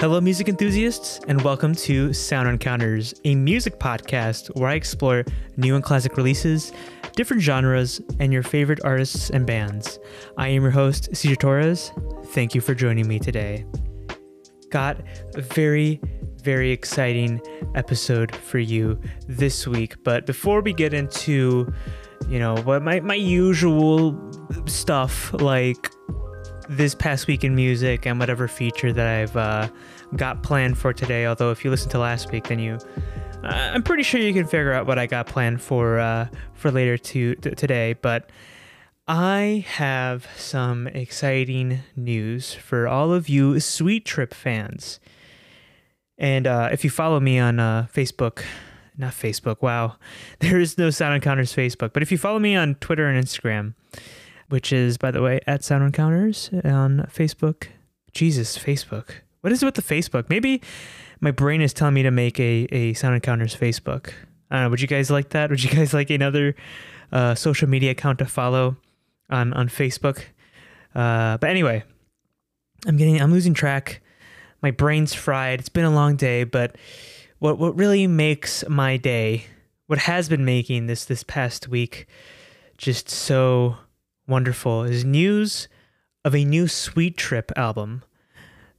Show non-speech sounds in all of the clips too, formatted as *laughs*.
Hello, music enthusiasts, and welcome to Sound Encounters, a music podcast where I explore new and classic releases, different genres, and your favorite artists and bands. I am your host, Cesar Torres. Thank you for joining me today. Got a very, very exciting episode for you this week, but before we get into, you know, what my, my usual stuff like this past week in music and whatever feature that I've uh, got planned for today. Although if you listen to last week, then you, uh, I'm pretty sure you can figure out what I got planned for uh, for later to, to today. But I have some exciting news for all of you Sweet Trip fans. And uh, if you follow me on uh, Facebook, not Facebook, wow, *laughs* there is no Sound Encounters Facebook, but if you follow me on Twitter and Instagram, which is, by the way, at Sound Encounters on Facebook. Jesus, Facebook. What is it with the Facebook? Maybe my brain is telling me to make a, a Sound Encounters Facebook. I don't know. Would you guys like that? Would you guys like another uh, social media account to follow on, on Facebook? Uh, but anyway, I'm getting, I'm losing track. My brain's fried. It's been a long day, but what, what really makes my day, what has been making this, this past week just so wonderful is news of a new Sweet Trip album.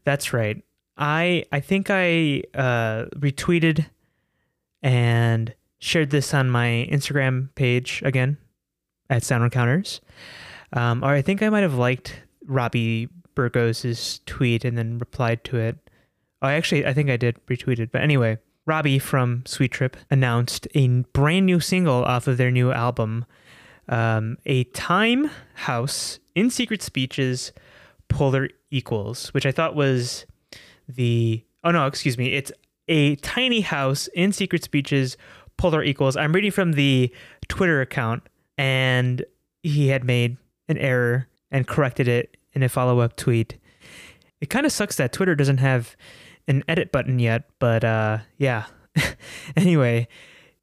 That's right. I I think I uh, retweeted and shared this on my Instagram page again at Sound Encounters. Um, or I think I might have liked Robbie Burgos' tweet and then replied to it. Oh, actually, I think I did retweet it. But anyway, Robbie from Sweet Trip announced a brand new single off of their new album um, a time house in secret speeches polar equals which i thought was the oh no excuse me it's a tiny house in secret speeches polar equals. I'm reading from the twitter account and he had made an error and corrected it in a follow-up tweet. It kind of sucks that twitter doesn't have an edit button yet but uh yeah. *laughs* Anyway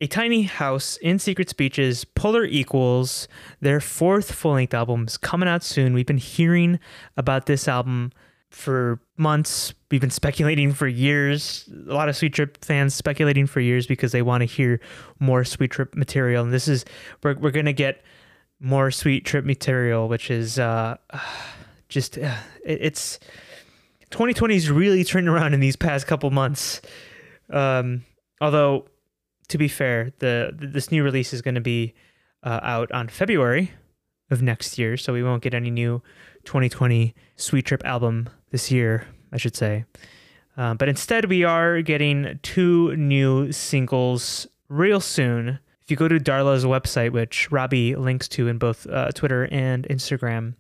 a Tiny House in Secret Speeches, Polar Equals, their fourth full length album is coming out soon. We've been hearing about this album for months. We've been speculating for years. A lot of Sweet Trip fans speculating for years because they want to hear more Sweet Trip material. And this is, we're, we're going to get more Sweet Trip material, which is uh, *sighs* just, uh, it, it's 2020 is really turning around in these past couple months. Um, although, to be fair, the this new release is going to be uh, out on February of next year, so we won't get any new 2020 Sweet Trip album this year, I should say. Uh, but instead, we are getting two new singles real soon. If you go to Darla's website, which Robbie links to in both uh, Twitter and Instagram,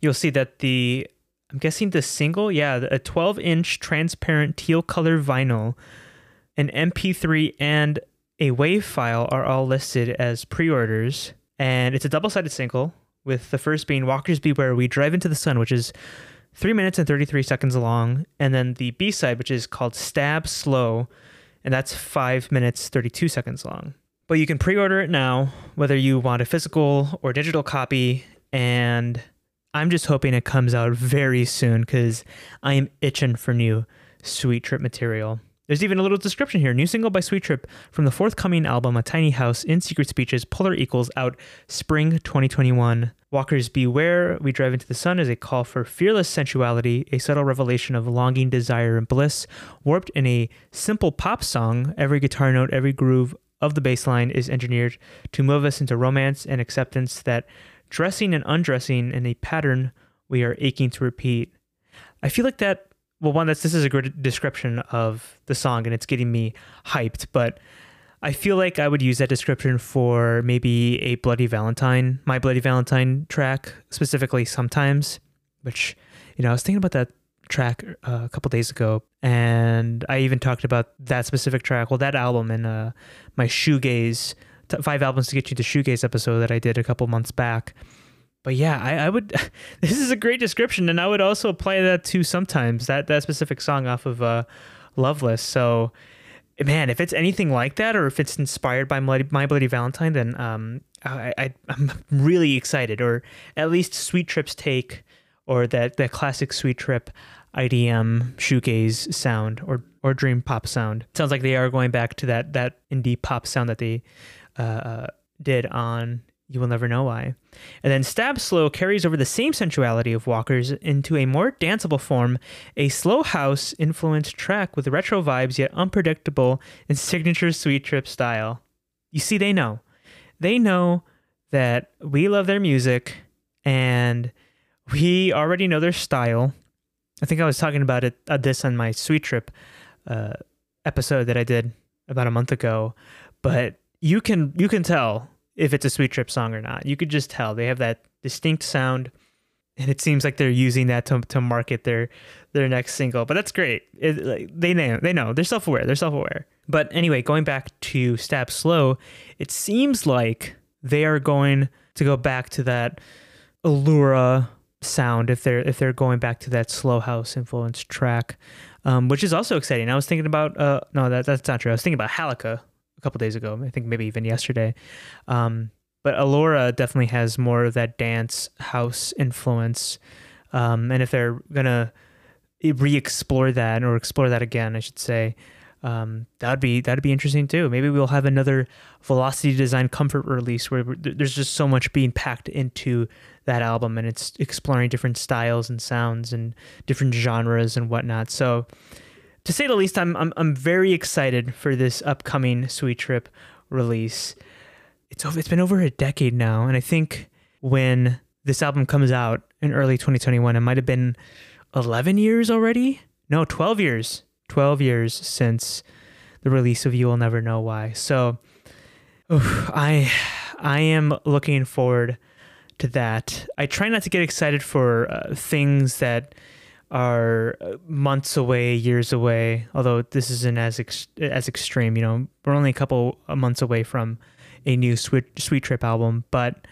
you'll see that the I'm guessing the single, yeah, a 12 inch transparent teal color vinyl, an MP3, and a WAV file are all listed as pre-orders, and it's a double-sided single. With the first being "Walkers Beware," we drive into the sun, which is three minutes and 33 seconds long, and then the B side, which is called "Stab Slow," and that's five minutes 32 seconds long. But you can pre-order it now, whether you want a physical or digital copy, and I'm just hoping it comes out very soon because I am itching for new Sweet Trip material. There's even a little description here. New single by Sweet Trip from the forthcoming album A Tiny House in Secret Speeches, Polar Equals out spring 2021. Walkers Beware, We Drive Into the Sun is a call for fearless sensuality, a subtle revelation of longing, desire, and bliss. Warped in a simple pop song, every guitar note, every groove of the bass line is engineered to move us into romance and acceptance that dressing and undressing in a pattern we are aching to repeat. I feel like that well, one that's this is a good description of the song and it's getting me hyped, but I feel like I would use that description for maybe a Bloody Valentine, my Bloody Valentine track specifically sometimes, which you know I was thinking about that track uh, a couple days ago, and I even talked about that specific track, well that album in uh, my shoegaze five albums to get you the shoegaze episode that I did a couple months back but yeah, I, I would. *laughs* This is a great description, and I would also apply that to sometimes that that specific song off of uh, Loveless. So, man, if it's anything like that, or if it's inspired by My Bloody Valentine, then um, I, I I'm *laughs* really excited. Or at least Sweet Trip's take, or that that classic Sweet Trip. IDM shoegaze sound or or dream pop sound. sounds like they are going back to that that indie pop sound that they uh, uh, did on You Will Never Know Why. And then Stab Slow carries over the same sensuality of Walkers into a more danceable form, a slow house influenced track with retro vibes yet unpredictable in signature Sweet Trip style. You see, they know. They know that we love their music and we already know their style. I think I was talking about it uh, this on my Sweet Trip uh, episode that I did about a month ago, but you can you can tell if it's a Sweet Trip song or not. You could just tell they have that distinct sound, and it seems like they're using that to to market their their next single. But that's great. It, like, they know they know they're self aware. They're self aware. But anyway, going back to Stab Slow, it seems like they are going to go back to that Allura sound if they're if they're going back to that slow house influenced track, um, which is also exciting. I was thinking about uh, no, that that's not true. I was thinking about Halica a couple days ago. I think maybe even yesterday. Um, but Allura definitely has more of that dance house influence, um, and if they're gonna re-explore that or explore that again, I should say, um, that'd be that'd be interesting too. Maybe we'll have another Velocity Design Comfort release where there's just so much being packed into that album, and it's exploring different styles and sounds and different genres and whatnot. So, to say the least, I'm I'm, I'm very excited for this upcoming Sweet Trip release. It's over. It's been over a decade now, and I think when this album comes out in early 2021, it might have been 11 years already. No, 12 years 12 years since the release of You Will Never Know Why. So oof, I I am looking forward to that. I try not to get excited for uh, things that are uh, months away, years away. Although this isn't as ex- as extreme, you know, we're only a couple months away from a new Sweet Sweet Trip album, but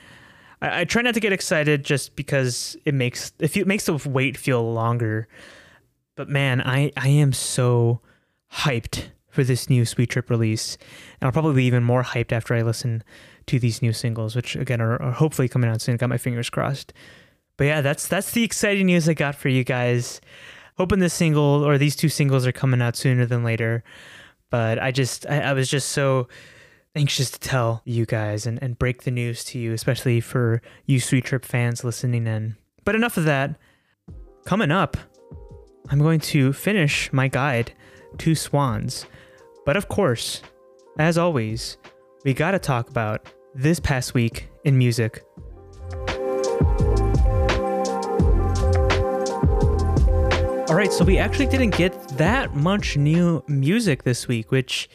I, I try not to get excited just because it makes if it makes the wait feel longer. But man, I, I am so hyped for this new Sweet Trip release. And I'll probably be even more hyped after I listen to these new singles, which again are, are hopefully coming out soon. Got my fingers crossed. But yeah, that's that's the exciting news I got for you guys. Hoping this single or these two singles are coming out sooner than later. But I just I, I was just so anxious to tell you guys and, and break the news to you, especially for you Sweet Trip fans listening in. But enough of that. Coming up, I'm going to finish my guide to swans. But of course, as always, we gotta talk about this past week in music. Right, so we actually didn't get that much new music this week, which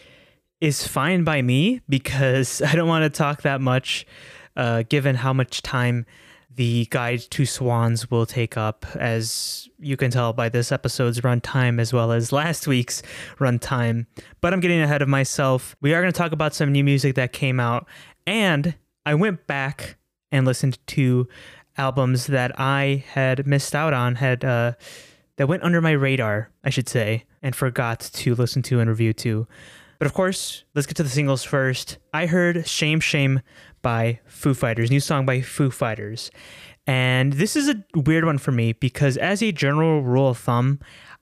is fine by me because *laughs* I don't want to talk that much, uh, given how much time the guide to swans will take up, as you can tell by this episode's runtime as well as last week's runtime. But I'm getting ahead of myself. We are going to talk about some new music that came out, and I went back and listened to albums that I had missed out on, had uh, that went under my radar, I should say, and forgot to listen to and review to. But of course, let's get to the singles first. I heard Shame Shame by Foo Fighters, new song by Foo Fighters. And this is a weird one for me because, as a general rule of thumb,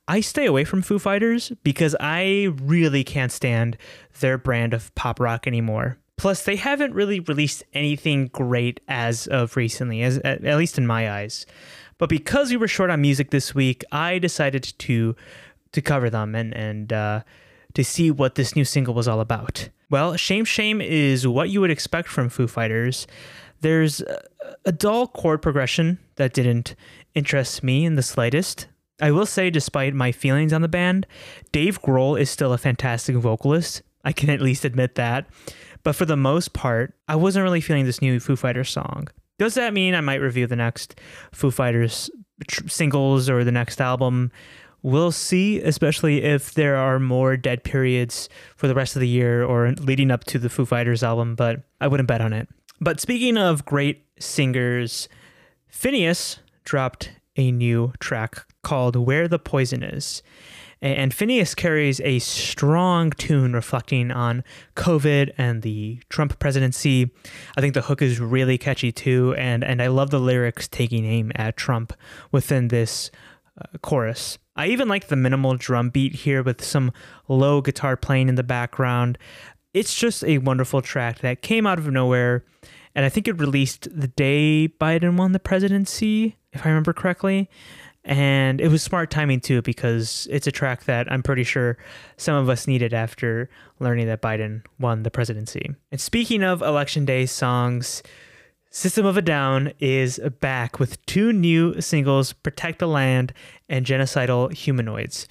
I stay away from Foo Fighters because I really can't stand their brand of pop rock anymore. Plus, they haven't really released anything great as of recently, as at least in my eyes. But because we were short on music this week, I decided to to cover them and and uh, to see what this new single was all about. Well, Shame Shame is what you would expect from Foo Fighters. There's a dull chord progression that didn't interest me in the slightest. I will say, despite my feelings on the band, Dave Grohl is still a fantastic vocalist. I can at least admit that. But for the most part, I wasn't really feeling this new Foo Fighters song. Does that mean I might review the next Foo Fighters singles or the next album? We'll see, especially if there are more dead periods for the rest of the year or leading up to the Foo Fighters album, but I wouldn't bet on it. But speaking of great singers, Finneas dropped a new track called Where the Poison Is. And Finneas carries a strong tune reflecting on COVID and the Trump presidency. I think the hook is really catchy too, and, and I love the lyrics taking aim at Trump within this uh, chorus. I even like the minimal drum beat here with some low guitar playing in the background. It's just a wonderful track that came out of nowhere. And I think it released the day Biden won the presidency, if I remember correctly. And it was smart timing too, because it's a track that I'm pretty sure some of us needed after learning that Biden won the presidency. And speaking of election day songs, System of a Down is back with two new singles, Protect the Land and Genocidal Humanoids.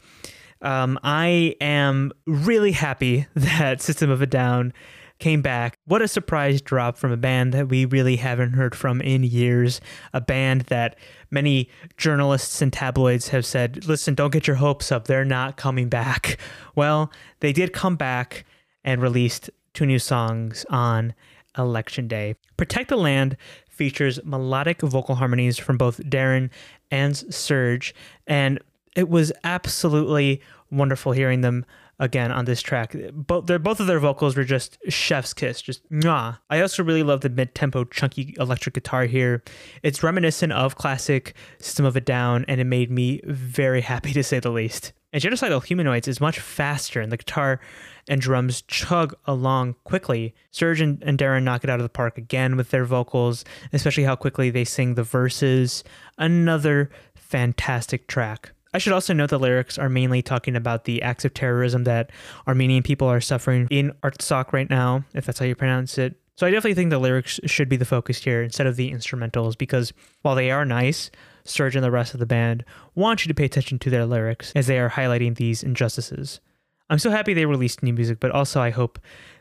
Um, I am really happy *laughs* that System of a Down came back. What a surprise drop from a band that we really haven't heard from in years. A band that many journalists and tabloids have said, listen, don't get your hopes up. They're not coming back. *laughs* Well, they did come back and released two new songs on Election Day. Protect the Land features melodic vocal harmonies from both Daron and Serj, and it was absolutely wonderful hearing them again on this track. Both their both of their vocals were just chef's kiss, just mwah. I also really love the mid-tempo chunky electric guitar here. It's reminiscent of classic System of a Down and it made me very *laughs* happy to say the least. And Genocidal Humanoids is much faster and the guitar and drums chug along quickly. Serj and, and Daron knock it out of the park again with their vocals, especially how quickly they sing the verses. Another fantastic track. I should also note the lyrics are mainly talking about the acts of terrorism that Armenian people are suffering in Artsakh right now, if that's how you pronounce it. So I definitely think the lyrics should be the focus here instead of the instrumentals because while they are nice, Serj and the rest of the band want you to pay attention to their lyrics as they are highlighting these injustices. I'm so happy they released new music, but also I hope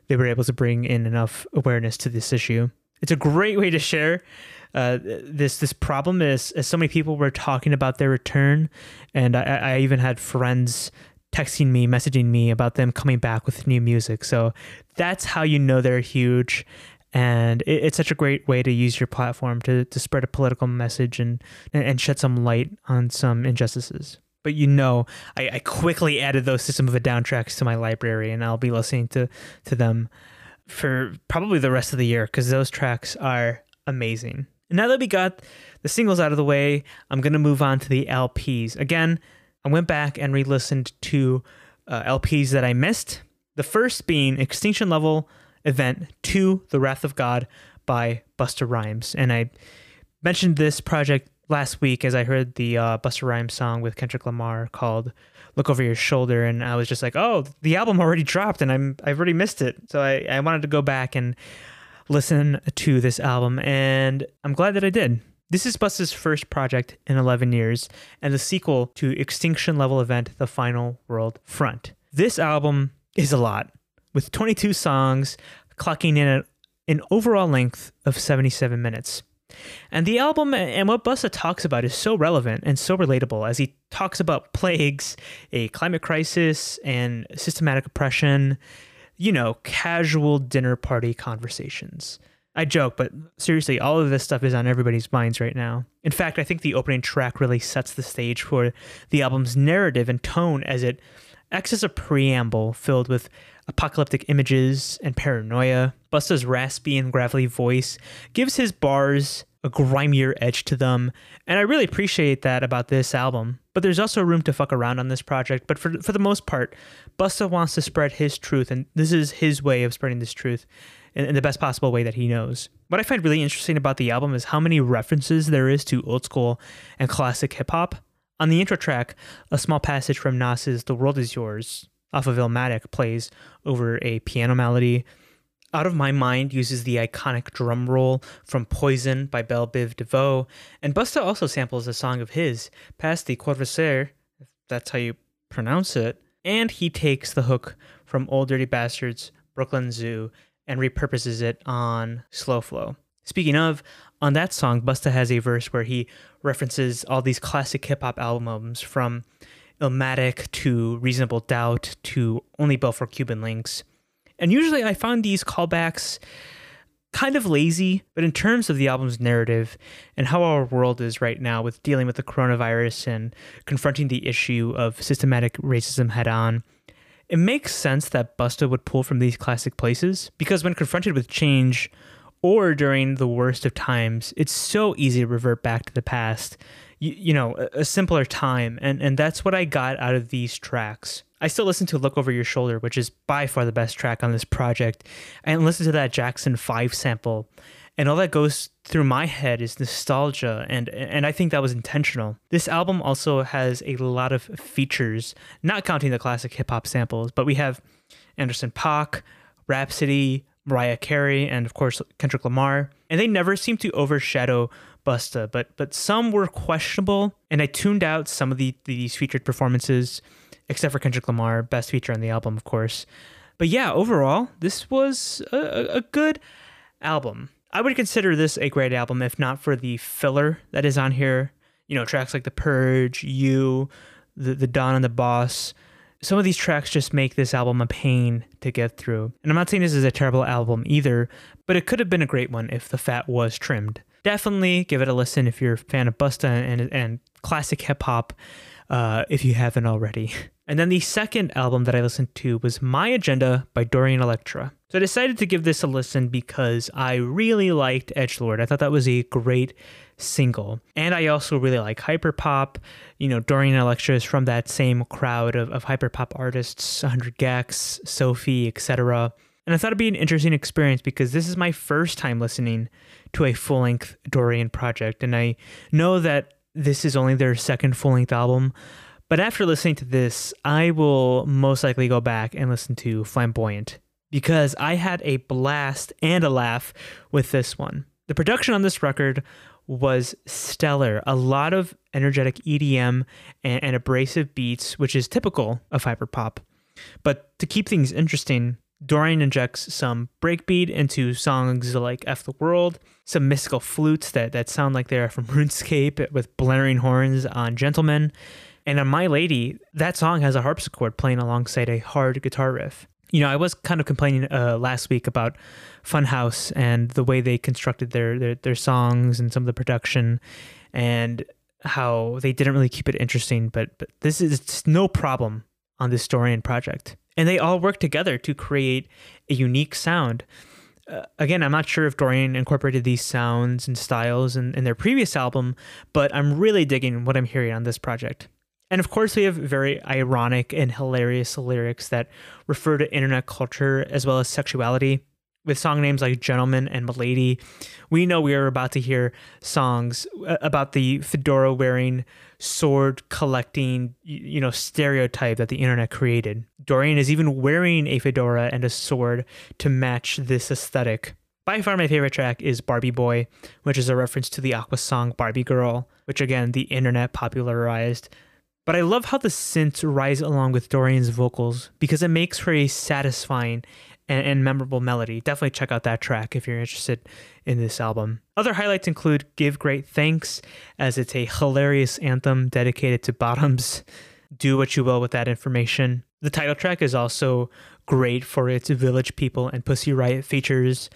they were able to bring in enough awareness to this issue. It's a great way to share uh, this this problem is as so many people were talking about their return, and I, I even had friends texting me, messaging me about them coming back with new music. So that's how you know they're huge. And it, it's such a great way to use your platform to, to spread a political message and, and shed some light on some injustices. But you know, I, I quickly added those System of a Down tracks to my library, and I'll be listening to, to them for probably the rest of the year because those tracks are amazing. And now that we got the singles out of the way, I'm going to move on to the LPs. Again, I went back and re listened to uh, LPs that I missed. The first being Extinction Level Event 2 The Wrath of God by Busta Rhymes. And I mentioned this project last week as I heard the uh, Busta Rhymes song with Kendrick Lamar called "Look Over Your Shoulder," and I was just like, "Oh, the album already dropped, and I'm I've already missed it." So I, I wanted to go back and listen to this album, and I'm glad that I did. This is Busta's first project in 11 years, and the sequel to Extinction Level Event The Final World Front. This album is a lot, with 22 songs, clocking in at an overall length of 77 minutes. And the album and what Busta talks about is so relevant and so relatable as he talks about plagues, a climate crisis, and systematic oppression you know, casual dinner party conversations. I joke, but seriously, all of this stuff is on everybody's minds right now. In fact, I think the opening track really sets the stage for the album's narrative and tone as it acts as a preamble filled with apocalyptic images and paranoia. Busta's raspy and gravelly voice gives his bars a grimier edge to them, and I really appreciate that about this album. But there's also room to fuck around on this project, but for, for the most part, Busta wants to spread his truth, and this is his way of spreading this truth in, in the best possible way that he knows. What I find really interesting about the album is how many references there is to old school and classic hip hop. On the intro track, a small passage from Nas's The World Is Yours off of Illmatic plays over a piano melody out of My Mind uses the iconic drum roll from Poison by Bell Biv DeVoe, and Busta also samples a song of his, Past the Corvair, if that's how you pronounce it, and he takes the hook from Ol' Dirty Bastard's Brooklyn Zoo and repurposes it on Slow Flow. Speaking of, on that song, Busta has a verse where he references all these classic hip hop albums from Illmatic to Reasonable Doubt to Only Built for Cuban Linx. And usually I find these callbacks kind of lazy, but in terms of the album's narrative and how our world is right now with dealing with the coronavirus and confronting the issue of systematic racism head on, it makes sense that Busta would pull from these classic places because when confronted with change or during the worst of times, it's so easy to revert back to the past. You, you know a, a simpler time, and and that's what I got out of these tracks. I still listen to Look Over Your Shoulder, which is by far the best track on this project, and listen to that Jackson 5 sample. And all that goes through my head is nostalgia, and and I think that was intentional. This album also has a lot of features, not counting the classic hip hop samples, but we have Anderson .Paak, Rapsody, Mariah Carey, and of course Kendrick Lamar. And they never seem to overshadow Busta, but but some were questionable, and I tuned out some of the these featured performances except for Kendrick Lamar, best feature on the album, of course. But yeah, overall, this was a, a good album. I would consider this a great album if not for the filler that is on here. You know, tracks like The Purge, You, The, the Don and the Boss. Some of these tracks just make this album a pain to get through. And I'm not saying this is a terrible album either, but it could have been a great one if the fat was trimmed. Definitely give it a listen if you're a fan of Busta and, and classic hip hop uh, if you haven't already. And then the second album that I listened to was My Agenda by Dorian Electra. So I decided to give this a listen because I really liked Edgelord. I thought that was a great single. And I also really like hyperpop. You know, Dorian Electra is from that same crowd of, of hyperpop artists, 100 gecs, Sophie, etc. And I thought it'd be an interesting experience because this is my first time listening to a full length Dorian project. And I know that this is only their second full length album. But after listening to this, I will most likely go back and listen to Flamboyant because I had a blast and a laugh with this one. The production on this record was stellar. A lot of energetic EDM and, and abrasive beats, which is typical of hyperpop. But to keep things interesting, Dorian injects some breakbeat into songs like F the World, some mystical flutes that, that sound like they're from *laughs* RuneScape with blaring horns on Gentlemen, and on My Lady, that song has a harpsichord playing alongside a hard guitar riff. You know, I was kind of complaining uh, last week about Funhouse and the way they constructed their, their their songs and some of the production, and how they didn't really keep it interesting. But but this is no problem on this Dorian project, and they all work together to create a unique sound. Uh, again, I'm not sure if Dorian incorporated these sounds and styles in, in their previous album, but I'm really digging what I'm hearing on this project. And of course, we have very ironic and hilarious lyrics that refer to internet culture as well as sexuality. With song names like Gentleman and M'Lady, we know we are about to hear songs uh, about the fedora wearing, sword collecting, you know, stereotype that the internet created. Dorian is even wearing a fedora and a sword to match this aesthetic. By far, my favorite track is Barbie Boy, which is a reference to the Aqua song Barbie Girl, which again, the internet popularized. But I love how the synths rise along with Dorian's vocals because it makes for a satisfying and, and, memorable melody. Definitely check out that track if you're interested in this album. Other highlights include Give Great Thanks, as it's a hilarious anthem dedicated to bottoms. Do what you will with that information. The title track is also great for its Village People and Pussy Riot features.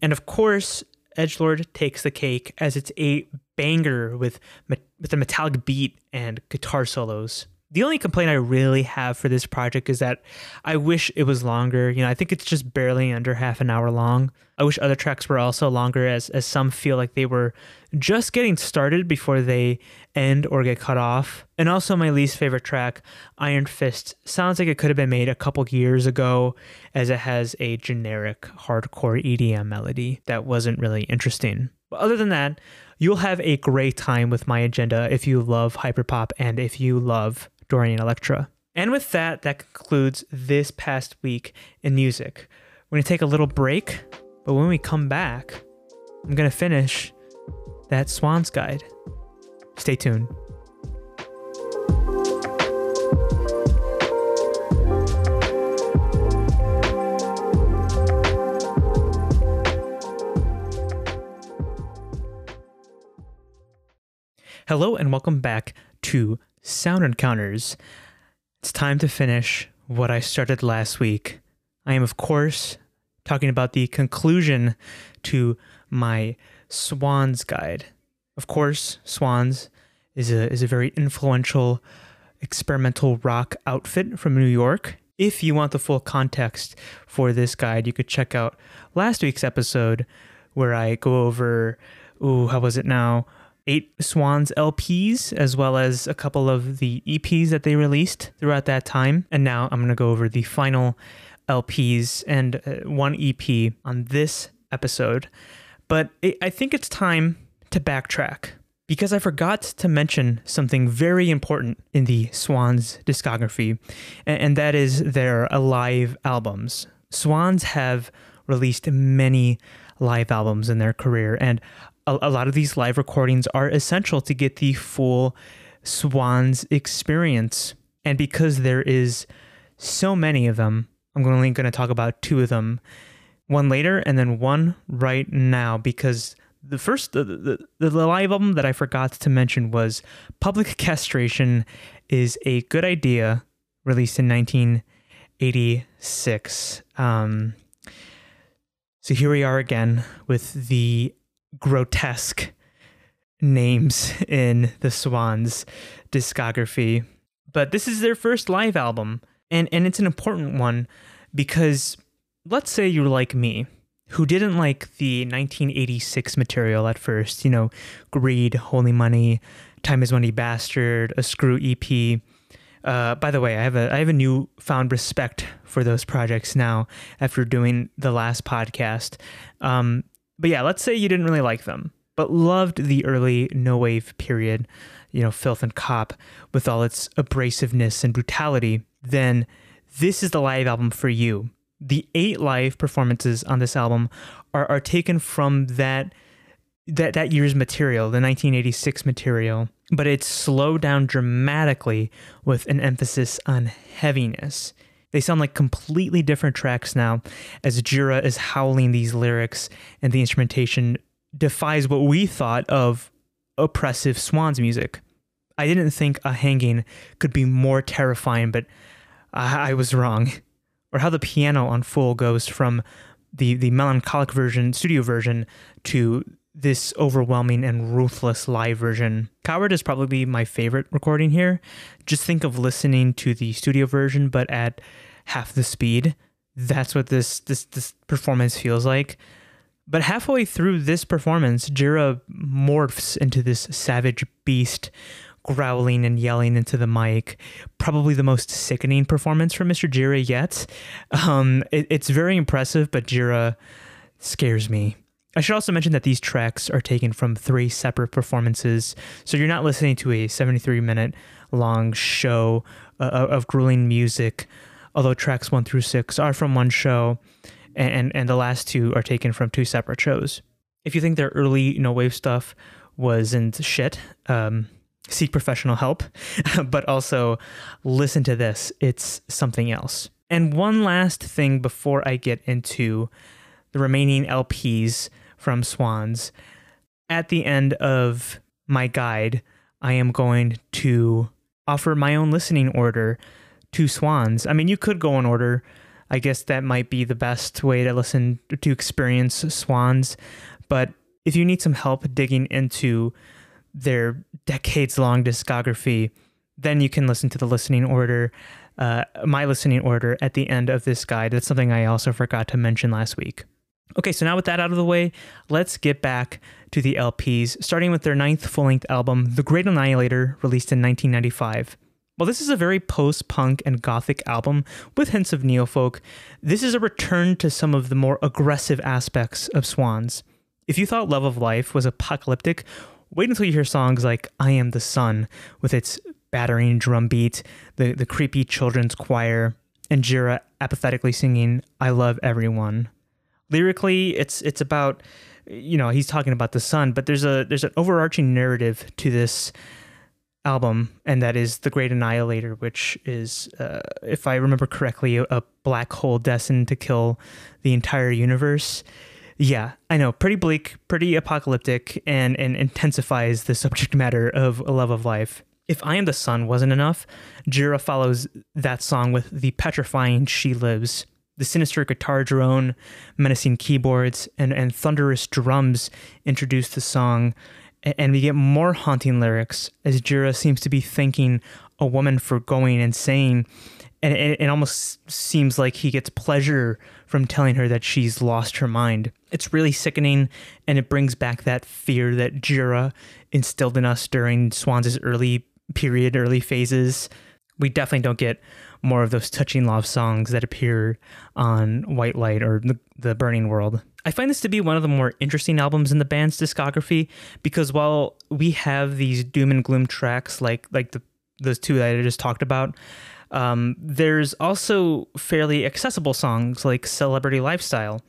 And of course, Edgelord takes the cake as it's a banger with with a metallic beat and guitar solos. The only complaint I really have for this project is that I wish it was longer. You know, I think it's just barely under half an hour long. I wish other tracks were also longer as as some feel like they were just getting started before they end or get cut off. And also my least favorite track, Iron Fist, sounds like it could have been made a couple years ago as it has a generic hardcore EDM melody that wasn't really interesting. But other than that, you'll have a great time with my agenda if you love hyperpop and if you love Dorian Electra. And with that, that concludes this past week in music. We're going to take a little break, but when we come back, I'm going to finish that Swans Guide. Stay tuned. Hello and welcome back to Sound Encounters. It's time to finish what I started last week. I am, of course, talking about the conclusion to my Swans guide. Of course, Swans is a is a very influential experimental rock outfit from New York. If you want the full context for this guide, you could check out last week's episode where I go over ooh, how was it now? Eight Swans LPs, as well as a couple of the EPs that they released throughout that time. And now I'm going to go over the final LPs and uh, one EP on this episode. But I think it's time to backtrack because I forgot to mention something very important in the Swans discography, and that is their live albums. Swans have released many live albums in their career, and a, a lot of these live recordings are essential to get the full Swans experience. And because there is so many of them, I'm only going to talk about two of them, one later and then one right now, because the first the, the, the live album that I forgot to mention was Public Castration is a good idea, released in 1986. Um, so here we are again with the grotesque names in the Swans discography. But this is their first live album, and, and it's an important one because let's say you're like me, who didn't like the 1986 material at first, you know, Greed, Holy Money, Time is Money Bastard, a Screw EP. Uh, by the way, I have a I have a new found respect for those projects now after doing the last podcast. Um, but yeah, let's say you didn't really like them, but loved the early no wave period, you know, Filth and Cop with all its abrasiveness and brutality, then this is the live album for you. The eight live performances on this album are, are taken from that that that year's material, the 1986 material, but it's slowed down dramatically with an emphasis on heaviness. They sound like completely different tracks now as Gira is howling these lyrics and the instrumentation defies what we thought of oppressive Swans music. I didn't think a hanging could be more terrifying, but I, I was wrong. Or how the piano on Full goes from the, the melancholic version, studio version, to this overwhelming and ruthless live version. Coward is probably my favorite recording here. Just think of listening to the studio version, but at half the speed. That's what this this this performance feels like. But halfway through this performance, Gira morphs into this savage beast, growling and yelling into the mic. Probably the most sickening performance from Mr. Gira yet. Um, it, it's very impressive, but Gira scares me. I should also mention that these tracks are taken from three separate performances, so you're not listening to a 73 minute long show uh, of grueling music, although tracks one through six are from one show, and, and the last two are taken from two separate shows. If you think their early no wave stuff wasn't shit, um, seek professional help, *laughs* but also listen to this. It's something else. And one last thing before I get into the remaining LPs from Swans. At the end of my guide, I am going to offer my own listening order to Swans. I mean, you could go in order. I guess that might be the best way to listen to experience Swans. But if you need some help digging into their decades long discography, then you can listen to the listening order, uh, my listening order at the end of this guide. That's something I also forgot to mention last week. Okay, so now with that out of the way, let's get back to the LPs, starting with their ninth full length album, The Great Annihilator, released in 1995. While this is a very post punk and gothic album with hints of neofolk, this is a return to some of the more aggressive aspects of Swans. If you thought Love of Life was apocalyptic, wait until you hear songs like I Am the Sun with its battering drum beat, the, the creepy children's choir, and Gira apathetically singing I Love Everyone lyrically it's it's about you know he's talking about the sun but there's a there's an overarching narrative to this album and that is the great annihilator which is uh, if i remember correctly a, black hole destined to kill the entire universe. Yeah i know pretty bleak pretty apocalyptic and and intensifies the subject matter of a love of life. If I Am the Sun wasn't enough, Gira follows that song with the petrifying She Lives, the sinister guitar drone, menacing keyboards, and, and thunderous drums introduce the song, and we get more haunting lyrics as Gira seems to be thanking a woman for going insane. and it, it almost seems like he gets pleasure from telling her that she's lost her mind. It's really sickening, and it brings back that fear that Gira instilled in us during Swans' early period, early phases. We definitely don't get more of those touching love songs that appear on White Light or the, the Burning World. I find this to be one of the more interesting albums in the band's discography because while we have these doom and gloom tracks like like the those two that I just talked about, um, there's also fairly accessible songs like Celebrity Lifestyle.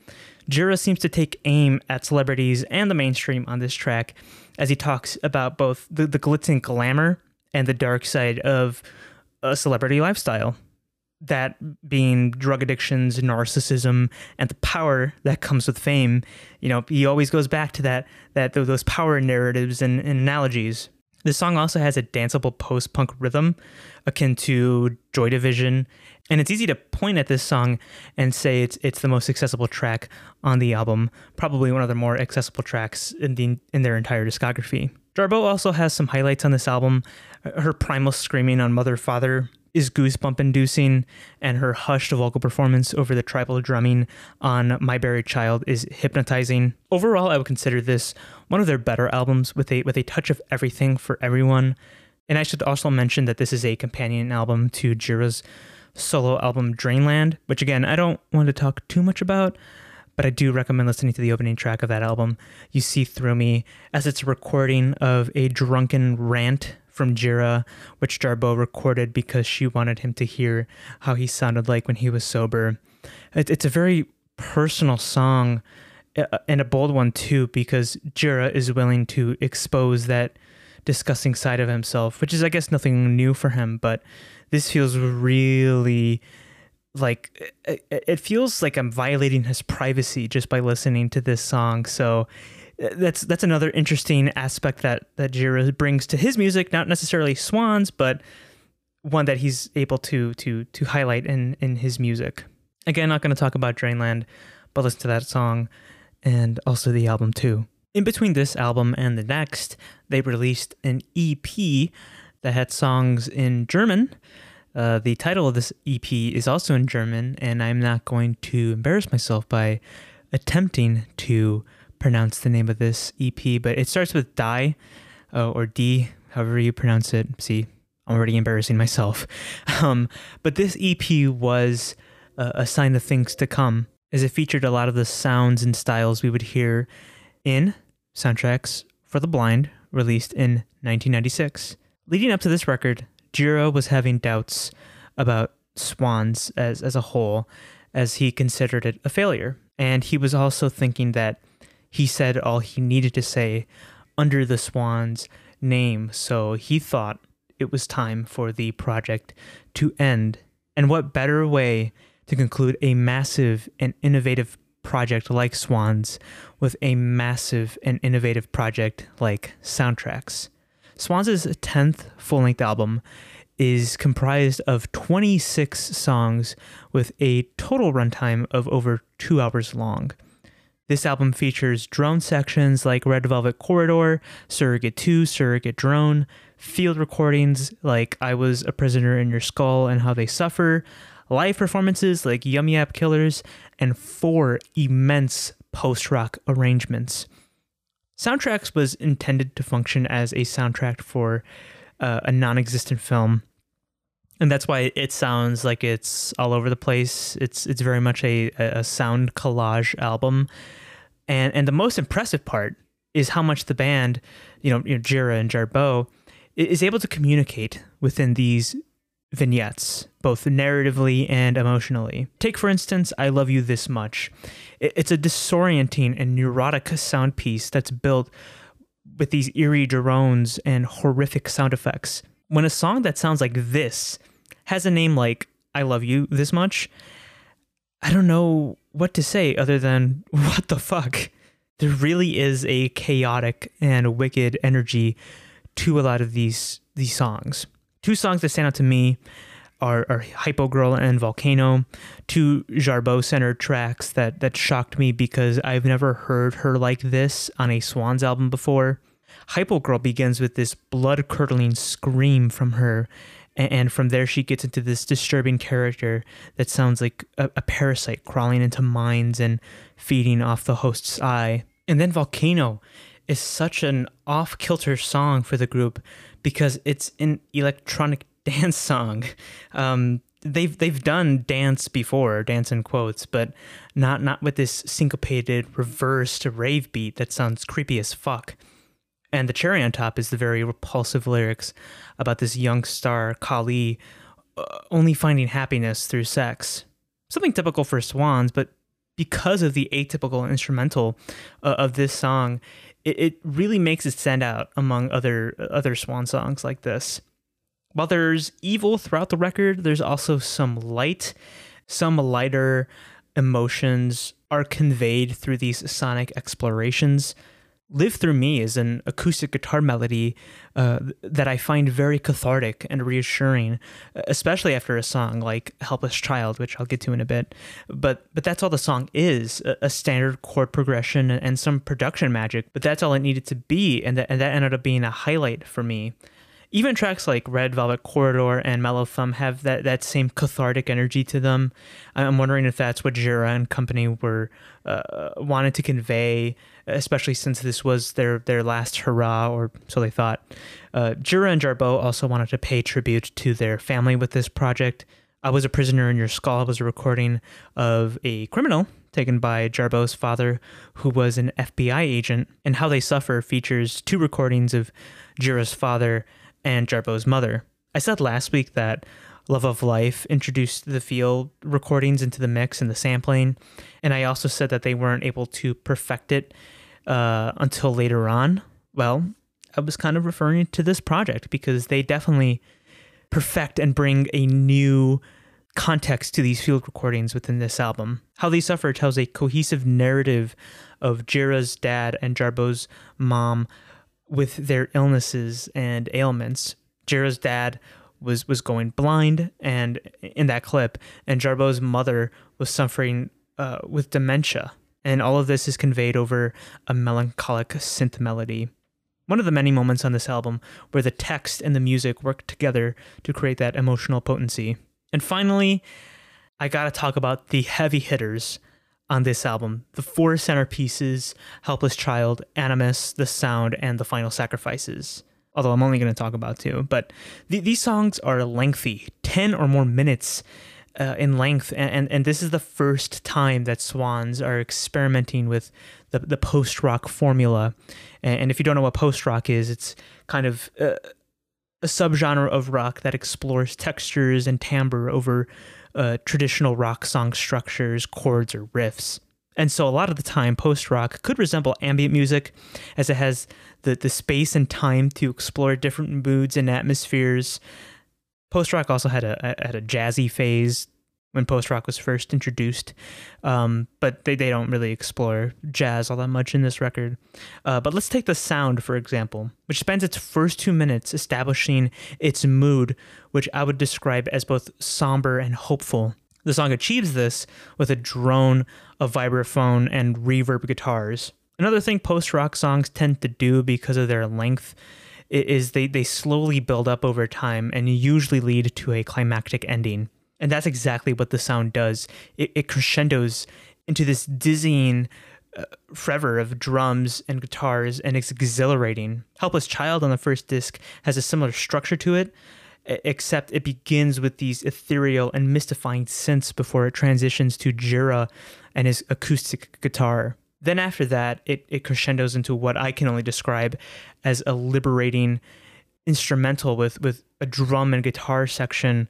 Gira seems to take aim at celebrities and the mainstream on this track as he talks about both the, the glitz and glamour and the dark side of a celebrity lifestyle. That being drug addictions, narcissism, and the power that comes with fame. You know, he always goes back to that that those power narratives and, and analogies. This song also has a danceable post punk rhythm akin to Joy Division, and it's easy to point at this song and say it's it's the most accessible track on the album, probably one of the more accessible tracks in the in their entire discography. Jarboe also has some highlights on this album. Her primal screaming on Mother Father is goosebump inducing, and her hushed vocal performance over the tribal drumming on My Buried Child is hypnotizing. Overall, I would consider this one of their better albums with a with a touch of everything for everyone. And I should also mention that this is a companion album to Gira's solo album Drainland, which again I don't want to talk too much about, but I do recommend listening to the opening track of that album. You see through me as it's a recording of a drunken rant from Gira, which Jarboe recorded because she wanted him to hear how he sounded like when he was sober. It's a very personal song uh, and a bold one too, because Gira is willing to expose that disgusting side of himself, which is, I guess, nothing new for him. But this feels really like it feels like I'm violating his privacy just by listening to this song. So uh, that's that's another interesting aspect that that Gira brings to his music, not necessarily Swans, but one that he's able to to to highlight in in his music. Again, not going to talk about Drainland, but listen to that song and also the album too. In between this album and the next, they released an EP that had songs in German. Uh, the title of this EP is also in German, and I'm not going to embarrass myself by attempting to pronounce the name of this EP, but it starts with Die uh, or D, however you pronounce it. See, I'm already embarrassing myself. *laughs* Um, but this EP was uh, a sign of things to come, as it featured a lot of the sounds and styles we would hear in soundtracks for the blind, released in 1996. Leading up to this record, Gira was having doubts about Swans as, as a whole, as he considered it a failure. And he was also thinking that he said all he needed to say under the Swans name, so he thought it was time for the project to end. And what better way to conclude a massive and innovative project like Swans with a massive and innovative project like Soundtracks? Swans' 10th full length album is comprised of 26 songs with a total runtime of over two hours long. This album features drone sections like Red Velvet Corridor, Surrogate 2, Surrogate Drone, field recordings like I Was a Prisoner in Your Skull and How They Suffer, live performances like Yum-Yab Killers, and four immense post rock arrangements. Soundtracks was intended to function as a soundtrack for uh, a non existent film. And that's why it sounds like it's all over the place. It's it's very much a, a sound collage album and and the most impressive part is how much the band, you know, you know Gira and Jarboe, is able to communicate within these vignettes, both narratively and emotionally. Take, for instance, I Love You This Much. It's a disorienting and neurotic sound piece that's built with these eerie drones and horrific sound effects. When a song that sounds like this has a name like I Love You This Much, I don't know what to say other than *laughs* what the fuck. There really is a chaotic and wicked energy to a lot of these these songs. Two songs that stand out to me are, are Hypo Girl and Volcano, two Jarboe centered tracks that that shocked me because I've never heard her like this on a Swans album before. Hypo Girl begins with this blood curdling scream from her And, and from there, she gets into this disturbing character that sounds like a, a parasite crawling into minds and feeding off the host's eye. And then Volcano is such an off kilter song for the group because it's an electronic *laughs* dance song. Um, they've they've done dance before, dance in quotes, but not not with this syncopated reversed rave beat that sounds creepy as fuck. And the cherry on top is the very repulsive lyrics about this young star Kali uh, only finding happiness through sex. Something typical for Swans, but because of the atypical instrumental uh, of this song, it, it really makes it stand out among other other Swan songs like this. While there's evil throughout the record, there's also some light, some lighter emotions are conveyed through these sonic explorations. Live Through Me is an acoustic guitar melody uh, that I find very cathartic and reassuring, especially after a song like Helpless Child, which I'll get to in a bit. But but that's all the song is, a, standard chord progression and some production magic, but that's all it needed to be, and that, and that ended up being a highlight for me even tracks like Red Velvet Corridor and Mellow Thumb have that, that same cathartic energy to them. I'm wondering if that's what Gira and company were uh, wanted to convey, especially since this was their their last hurrah, or so they thought. Uh, Gira and Jarboe also wanted to pay tribute to their family with this project. I Was a Prisoner in Your Skull was a recording of a criminal taken by Jarboe's father, who was an FBI agent, and How They Suffer features two recordings of Gira's father and Jarboe's mother. I said last week that Love of Life introduced the field recordings into the mix and the sampling, and I also said that they weren't able to perfect it uh, until later on. Well, I was kind of referring to this project because they definitely perfect and bring a new context to these field recordings within this album. How They Suffer tells a cohesive narrative of Gira's dad and Jarboe's mom with their illnesses and ailments. Gira's dad was was going blind, and in that clip, and Jarboe's mother was suffering uh, with dementia, and all of this is conveyed over a melancholic synth melody. One of the many moments on this album where the text and the music work together to create that emotional potency. And finally, I gotta talk about the heavy hitters on this album. The four centerpieces Helpless Child, Animus, The Sound, and The Final Sacrifices. Although I'm only going to talk about two. But th- these songs are lengthy, 10 or more minutes uh, in length. And, and, and, this is the first time that Swans are experimenting with the, the post rock formula. And, and, if you don't know what post rock is, it's kind of. Uh, a subgenre of rock that explores textures and timbre over uh, traditional rock song structures, chords, or riffs. And so a lot of the time, post rock could resemble ambient music, as it has the, the space and time to explore different moods and atmospheres. Post rock also had a, had a jazzy phase when post rock was first introduced, um, but they, they don't really explore jazz all that much in this record. Uh, but let's take the sound, for example, which spends its first two minutes establishing its mood, which I would describe as both somber and hopeful. The song achieves this with a drone, a vibraphone, and reverb guitars. Another thing post rock songs tend to do because of their length is they, they slowly build up over time and usually lead to a climactic ending. And that's exactly what the sound does. It, it crescendos into this dizzying uh, forever of drums and guitars, and it's exhilarating. Helpless Child on the first disc has a similar structure to it, except it begins with these ethereal and mystifying synths before it transitions to Gira and his acoustic guitar. Then after that, it, it crescendos into what I can only describe as a liberating instrumental with, with a drum and guitar section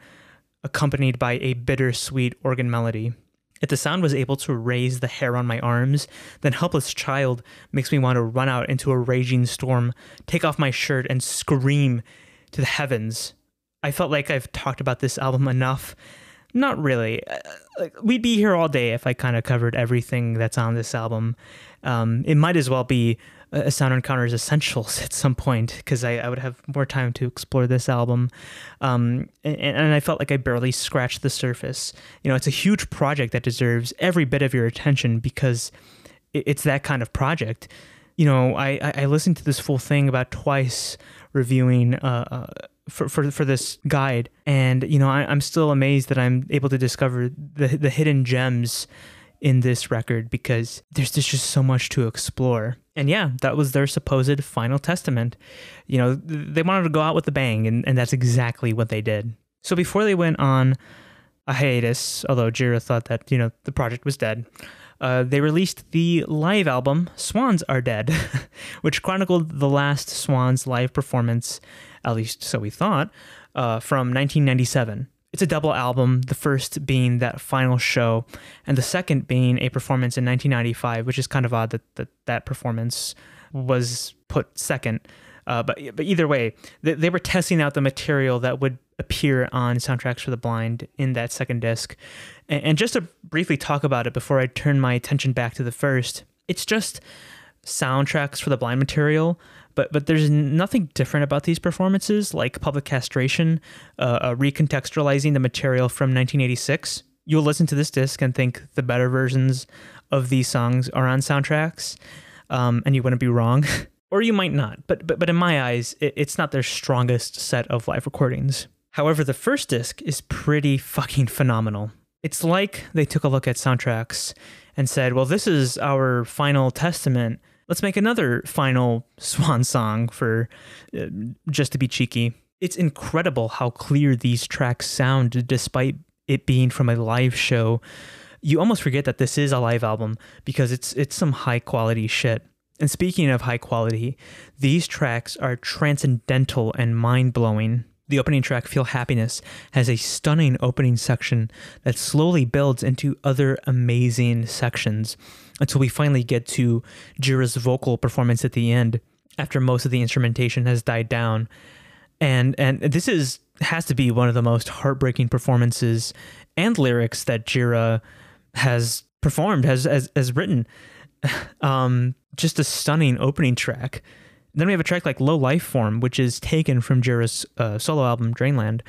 accompanied by a bittersweet organ melody. If the sound was able to raise the hair on my arms, then Helpless Child makes me want to run out into a raging storm, take off my shirt, and scream to the heavens. I felt like I've talked about this album enough. Not really. Uh, like, we'd be here all day if I kind of covered everything that's on this album. Um, it might as well be a Sound Encounters Essentials at some point because I, I, would have more time to explore this album. Um, and, and, I felt like I barely scratched the surface. You know, it's a huge project that deserves every bit of your attention because it's that kind of project. You know, I, I listened to this full thing about twice reviewing uh, uh, for, for, for this guide. And, you know, I, I'm still amazed that I'm able to discover the, the hidden gems in this record because there's just, just so much to explore. And yeah, that was their supposed final testament. You know, they wanted to go out with a bang, and, and that's exactly what they did. So before they went on a hiatus, although Gira thought that, you know, the project was dead, uh, they released the live album Swans Are Dead, *laughs* which chronicled the last Swans live performance, at least so we thought, uh, from 1997. It's a double album, the first being that final show, and the second being a performance in 1995, which is kind of odd that that, that performance was put second. Uh, but but either way, they, they were testing out the material that would appear on Soundtracks for the Blind in that second disc. And, and just to briefly talk about it before I turn my attention back to the first, it's just soundtracks for the blind material but but there's nothing different about these performances like public castration uh, uh, recontextualizing the material from 1986 you'll listen to this disc and think the better versions of these songs are on soundtracks um, and you wouldn't be wrong *laughs* or you might not but but, but in my eyes it, it's not their strongest set of live recordings however the first disc is pretty fucking phenomenal it's like they took a look at soundtracks and said, well, this is our final testament. Let's make another final *laughs* swan song for uh, just to be cheeky. It's incredible how clear these tracks sound despite it being from a live show. You almost forget that this is a live album because it's it's some high quality shit. And speaking of high quality, these tracks are transcendental and mind blowing. The opening track, Feel Happiness, has a stunning opening section that slowly builds into other amazing sections until we finally get to Gira's vocal performance at the end after most of the instrumentation has died down. And and this is has to be one of the most heartbreaking performances and lyrics that Gira has performed, has has, has written. *sighs* Um, just a stunning opening track. Then we have a track like Low Life Form, which is taken from Gira's uh, solo album Drainland,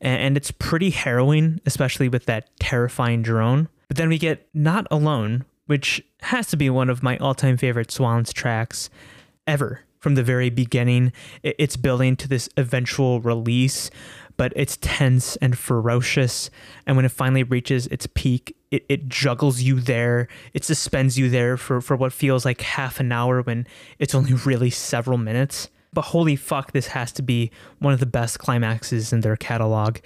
and it's pretty harrowing, especially with that terrifying drone. But then we get Not Alone, which has to be one of my all-time favorite Swans tracks ever. From the very beginning, it's building to this eventual release, but it's tense and ferocious. And when it finally reaches its peak, it, it juggles you there. It suspends you there for, for what feels like half an hour when it's only really several minutes. But holy fuck, this has to be one of the best climaxes in their catalog.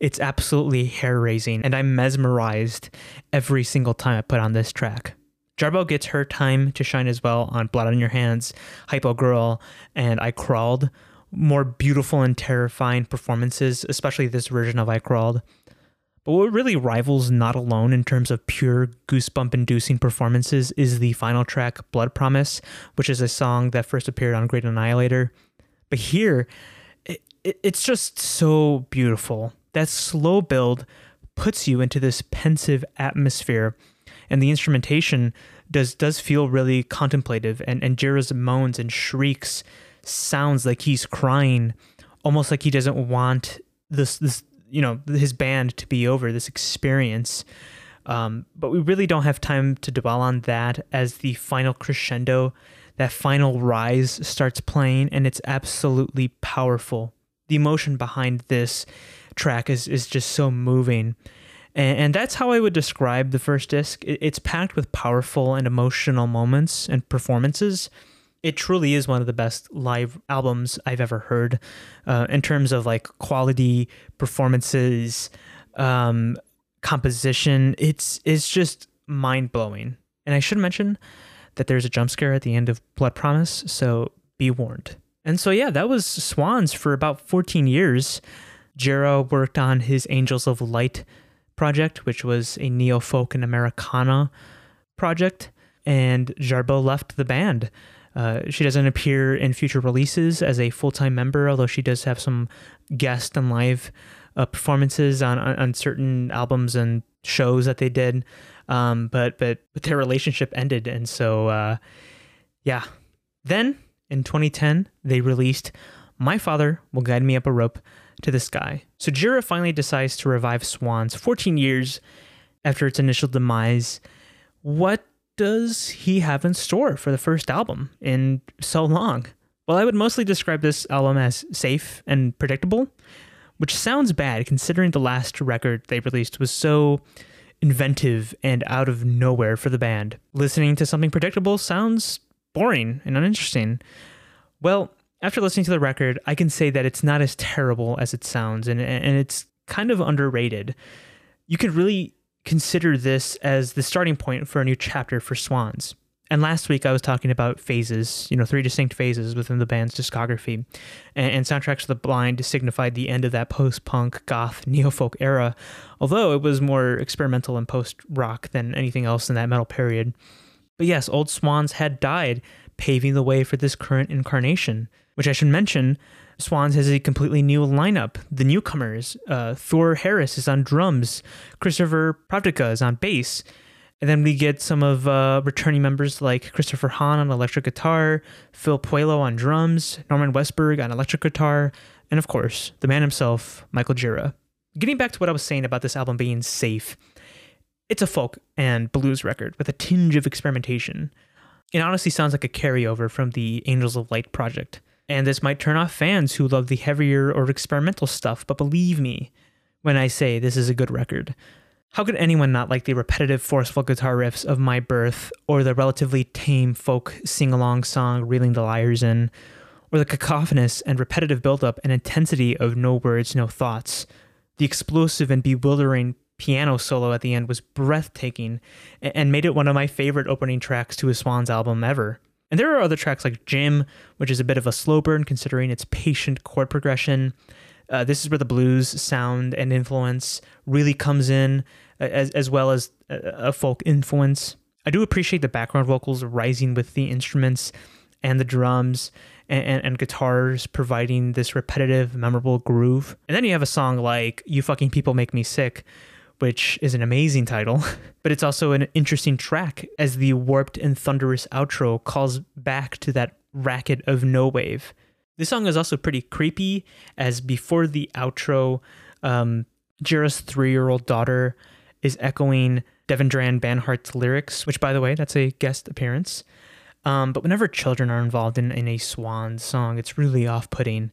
It's absolutely hair raising, and I'm mesmerized every single time I put on this track. Jarboe gets her time to shine as well on Blood on Your Hands, Hypo Girl, and I Crawled. More beautiful and terrifying performances, especially this version of I Crawled. But what really rivals Not Alone in terms of pure goosebump inducing performances is the final track, Blood Promise, which is a song that first appeared on Great Annihilator. But here, it, it, it's just so beautiful. That slow build puts you into this pensive atmosphere, and the instrumentation does does feel really contemplative, and, and Gira's moans and shrieks sounds like he's crying, almost like he doesn't want this this you know his band to be over this experience. Um, but we really don't have time to dwell on that as the final crescendo, that final rise starts playing, and it's absolutely powerful. The emotion behind this track is is just so moving. And, and that's how I would describe the first disc. It's packed with powerful and emotional moments and performances it truly is one of the best live albums I've ever heard uh, in terms of like quality, performances, um, composition. It's it's just mind blowing. And I should mention that there's a jump scare at the end of Blood Promise, so be warned. And so yeah, that was Swans for about 14 years. Gira worked on his Angels of Light project, which was a neo folk and Americana project, and Jarboe left the band. Uh, she doesn't appear in future releases as a full time member, although she does have some guest and live uh, performances on, on, on certain albums and shows that they did. Um, but but but their relationship ended, and so uh, yeah. Then in 2010, they released "My Father Will Guide Me Up a Rope to the Sky." So Gira finally decides to revive Swans 14 years after its initial demise. What does he have in store for the first album in so long? Well, I would mostly describe this album as safe and predictable, which sounds bad considering the last record they released was so inventive and out of nowhere for the band. Listening to something predictable sounds boring and uninteresting. Well, after listening to the record, I can say that it's not as terrible as it sounds and, and it's kind of underrated. You could really consider this as the starting point for a new chapter for Swans. And last week I was talking about phases, you know, three distinct phases within the band's discography. And, and Soundtracks of the Blind signified the end of that post punk, goth, neo folk era, although it was more experimental and post rock than anything else in that metal period. But yes, Old Swans had died, paving the way for this current incarnation, which I should mention Swans has a completely new lineup. The newcomers, uh, Thor Harris is on drums, Christopher Pravdica is on bass, and then we get some of uh, returning members like Christopher Hahn on electric guitar, Phil Puleo on drums, Norman Westberg on electric guitar, and of course, the man himself, Michael Gira. Getting back to what I was saying about this album being safe, it's a folk and blues record with a tinge of experimentation. It honestly sounds like a carryover from the Angels of Light project. And this might turn off fans who love the heavier or experimental stuff, but believe me when I say this is a good record. How could anyone not like the repetitive, forceful guitar riffs of My Birth, or the relatively tame folk sing along song Reeling the Liars In, or the cacophonous and repetitive buildup and intensity of No Words, No Thoughts? The explosive and bewildering piano solo at the end was breathtaking and made it one of my favorite opening tracks to a Swans album ever. And there are other tracks like Jim, which is a bit of a slow burn considering its patient chord progression. Uh, this is where the blues sound and influence really comes in, as, as well as a, folk influence. I do appreciate the background vocals rising with the instruments and the drums and, and, and, guitars providing this repetitive, memorable groove. And then you have a song like You Fucking People Make Me Sick, which is an amazing title, *laughs* but it's also an interesting track as the warped and thunderous outro calls back to that racket of no wave. This song is also pretty creepy, as before the outro, um, Gira's three year old daughter is echoing Devendra Banhart's lyrics, which, by the way, that's a guest appearance. Um, but whenever children are involved in, in a swan song, it's really off putting.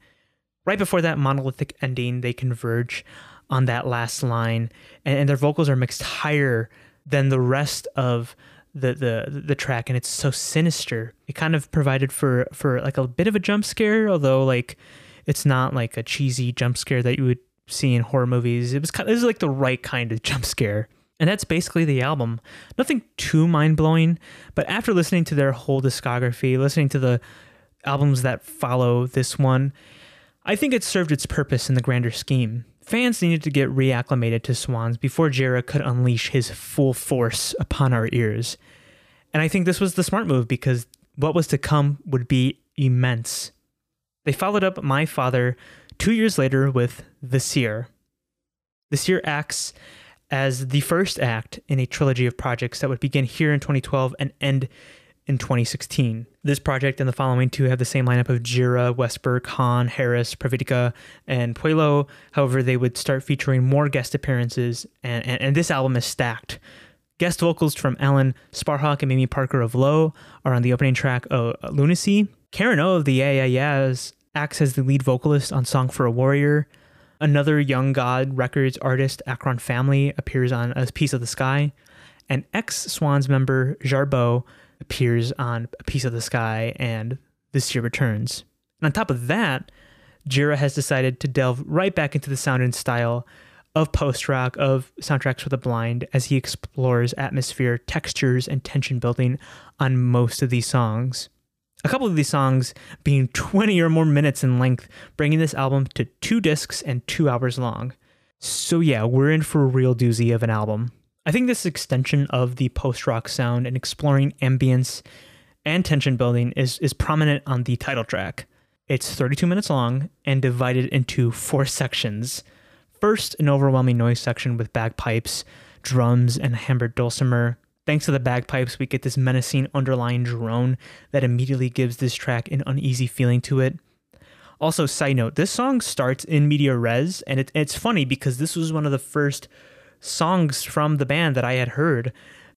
Right before that monolithic ending, they converge on that last line, and, and their vocals are mixed higher than the rest of the the the track and it's so sinister. It kind of provided for for like a bit of a jump scare, although like it's not like a cheesy jump scare that you would see in horror movies. It was kind of, this is like the right kind of jump scare. And that's basically the album. Nothing too mind blowing, but after listening to their whole discography, listening to the albums that follow this one, I think it served its purpose in the grander scheme. Fans needed to get reacclimated to Swans before Gira could unleash his full force upon our ears. And I think this was the smart move because what was to come would be immense. They followed up My Father two years later with The Seer. The Seer acts as the first act in a trilogy of projects that would begin here in 2012 and end in 2016. This project and the following two have the same lineup of Gira, Westberg, Hahn, Harris, Pravdica, and Puleo. However, they would start featuring more guest appearances, and, and, and this album is stacked. Guest vocals from Alan Sparhawk and Mimi Parker of Low are on the opening track of Lunacy. Karen O of the Yeah Yeah Yeahs acts as the lead vocalist on Song for a Warrior. Another Young God Records artist, Akron Family, appears on A Piece of the Sky. And ex Swans member Jarboe appears on A Piece of the Sky and The Seer Returns. And on top of that, Gira has decided to delve right back into the sound and style of post rock, of soundtracks for the blind, as he explores atmosphere, textures, and tension building on most of these songs. A couple of these songs being 20 or more minutes in length, bringing this album to two discs and two hours long. So, yeah, we're in for a real doozy of an album. I think this extension of the post rock sound and exploring ambience and tension building is, is prominent on the title track. It's 32 minutes long and divided into four sections. First, an overwhelming noise section with bagpipes, drums, and hammered dulcimer. Thanks to the bagpipes, we get this menacing underlying drone that immediately gives this track an uneasy feeling to it. Also, side note, this song starts in media res, and it, it's funny because this was one of the first songs from the band that I had heard.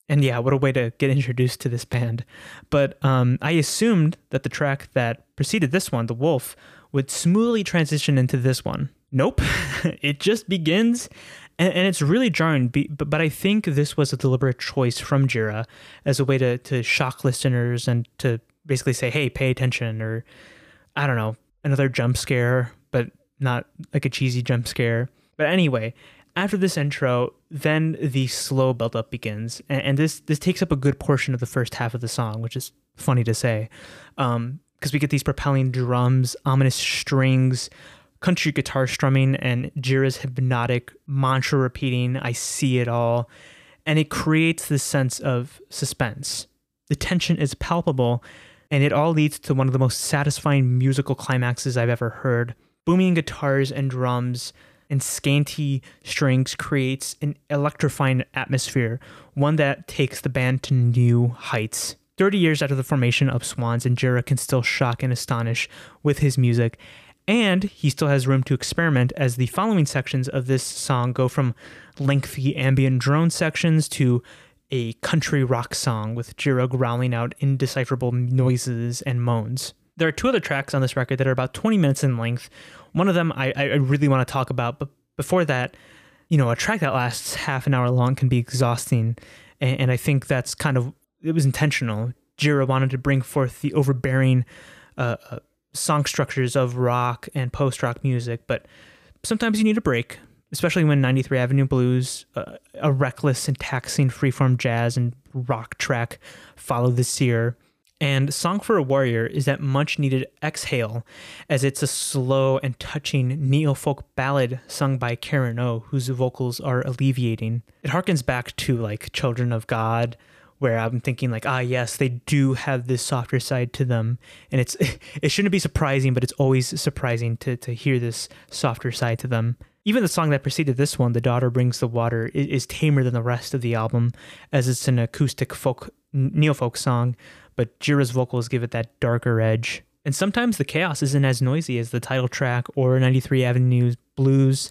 And yeah, what a way to get introduced to this band. But um, I assumed that the track that preceded this one, The Wolf, would smoothly transition into this one. Nope. *laughs* it just begins and, and, it's really jarring. But, but I think this was a deliberate choice from Gira as a way to, to shock listeners and to basically say, hey, pay attention, or I don't know, another jump scare, but not like a cheesy jump scare. But anyway, after this intro, then the slow build up begins, and, and, this this takes up a good portion of the first half of the song, which is funny to say, because um, we get these propelling drums, ominous strings, country guitar strumming, and Gira's hypnotic mantra repeating. I see it all, and it creates this sense of suspense. The tension is palpable, and it all leads to one of the most satisfying musical climaxes I've ever heard. Booming guitars and drums and scanty strings creates an electrifying atmosphere, one that takes the band to new heights. 30 years after the formation of Swans, and Gira can still shock and astonish with his music, and he still has room to experiment as the following sections of this song go from lengthy ambient drone sections to a country rock song with Gira growling out indecipherable noises and moans. There are two other tracks on this record that are about 20 minutes in length, one of them I, I really want to talk about, but before that, you know, a track that lasts half an hour long can be exhausting. And, and I think that's kind of, it was intentional. Gira wanted to bring forth the overbearing uh, uh, song structures of rock and post rock music, but sometimes you need a break, especially when 93 Avenue Blues, uh, a reckless and taxing freeform jazz and rock track follow the seer. And Song for a Warrior is that much needed exhale, as it's a slow and touching neo folk ballad sung by Karen O, whose vocals are alleviating. It harkens back to like Children of God, where I'm thinking like, ah, yes, they do have this softer side to them, and it's *laughs* it shouldn't be surprising, but it's always surprising to to hear this softer side to them. Even the song that preceded this one, "The Daughter Brings the Water," is, is tamer than the rest of the album, as it's an acoustic folk neo folk song but Gira's vocals give it that darker edge. And sometimes the chaos isn't as noisy as the title track or 93 Avenue's Blues.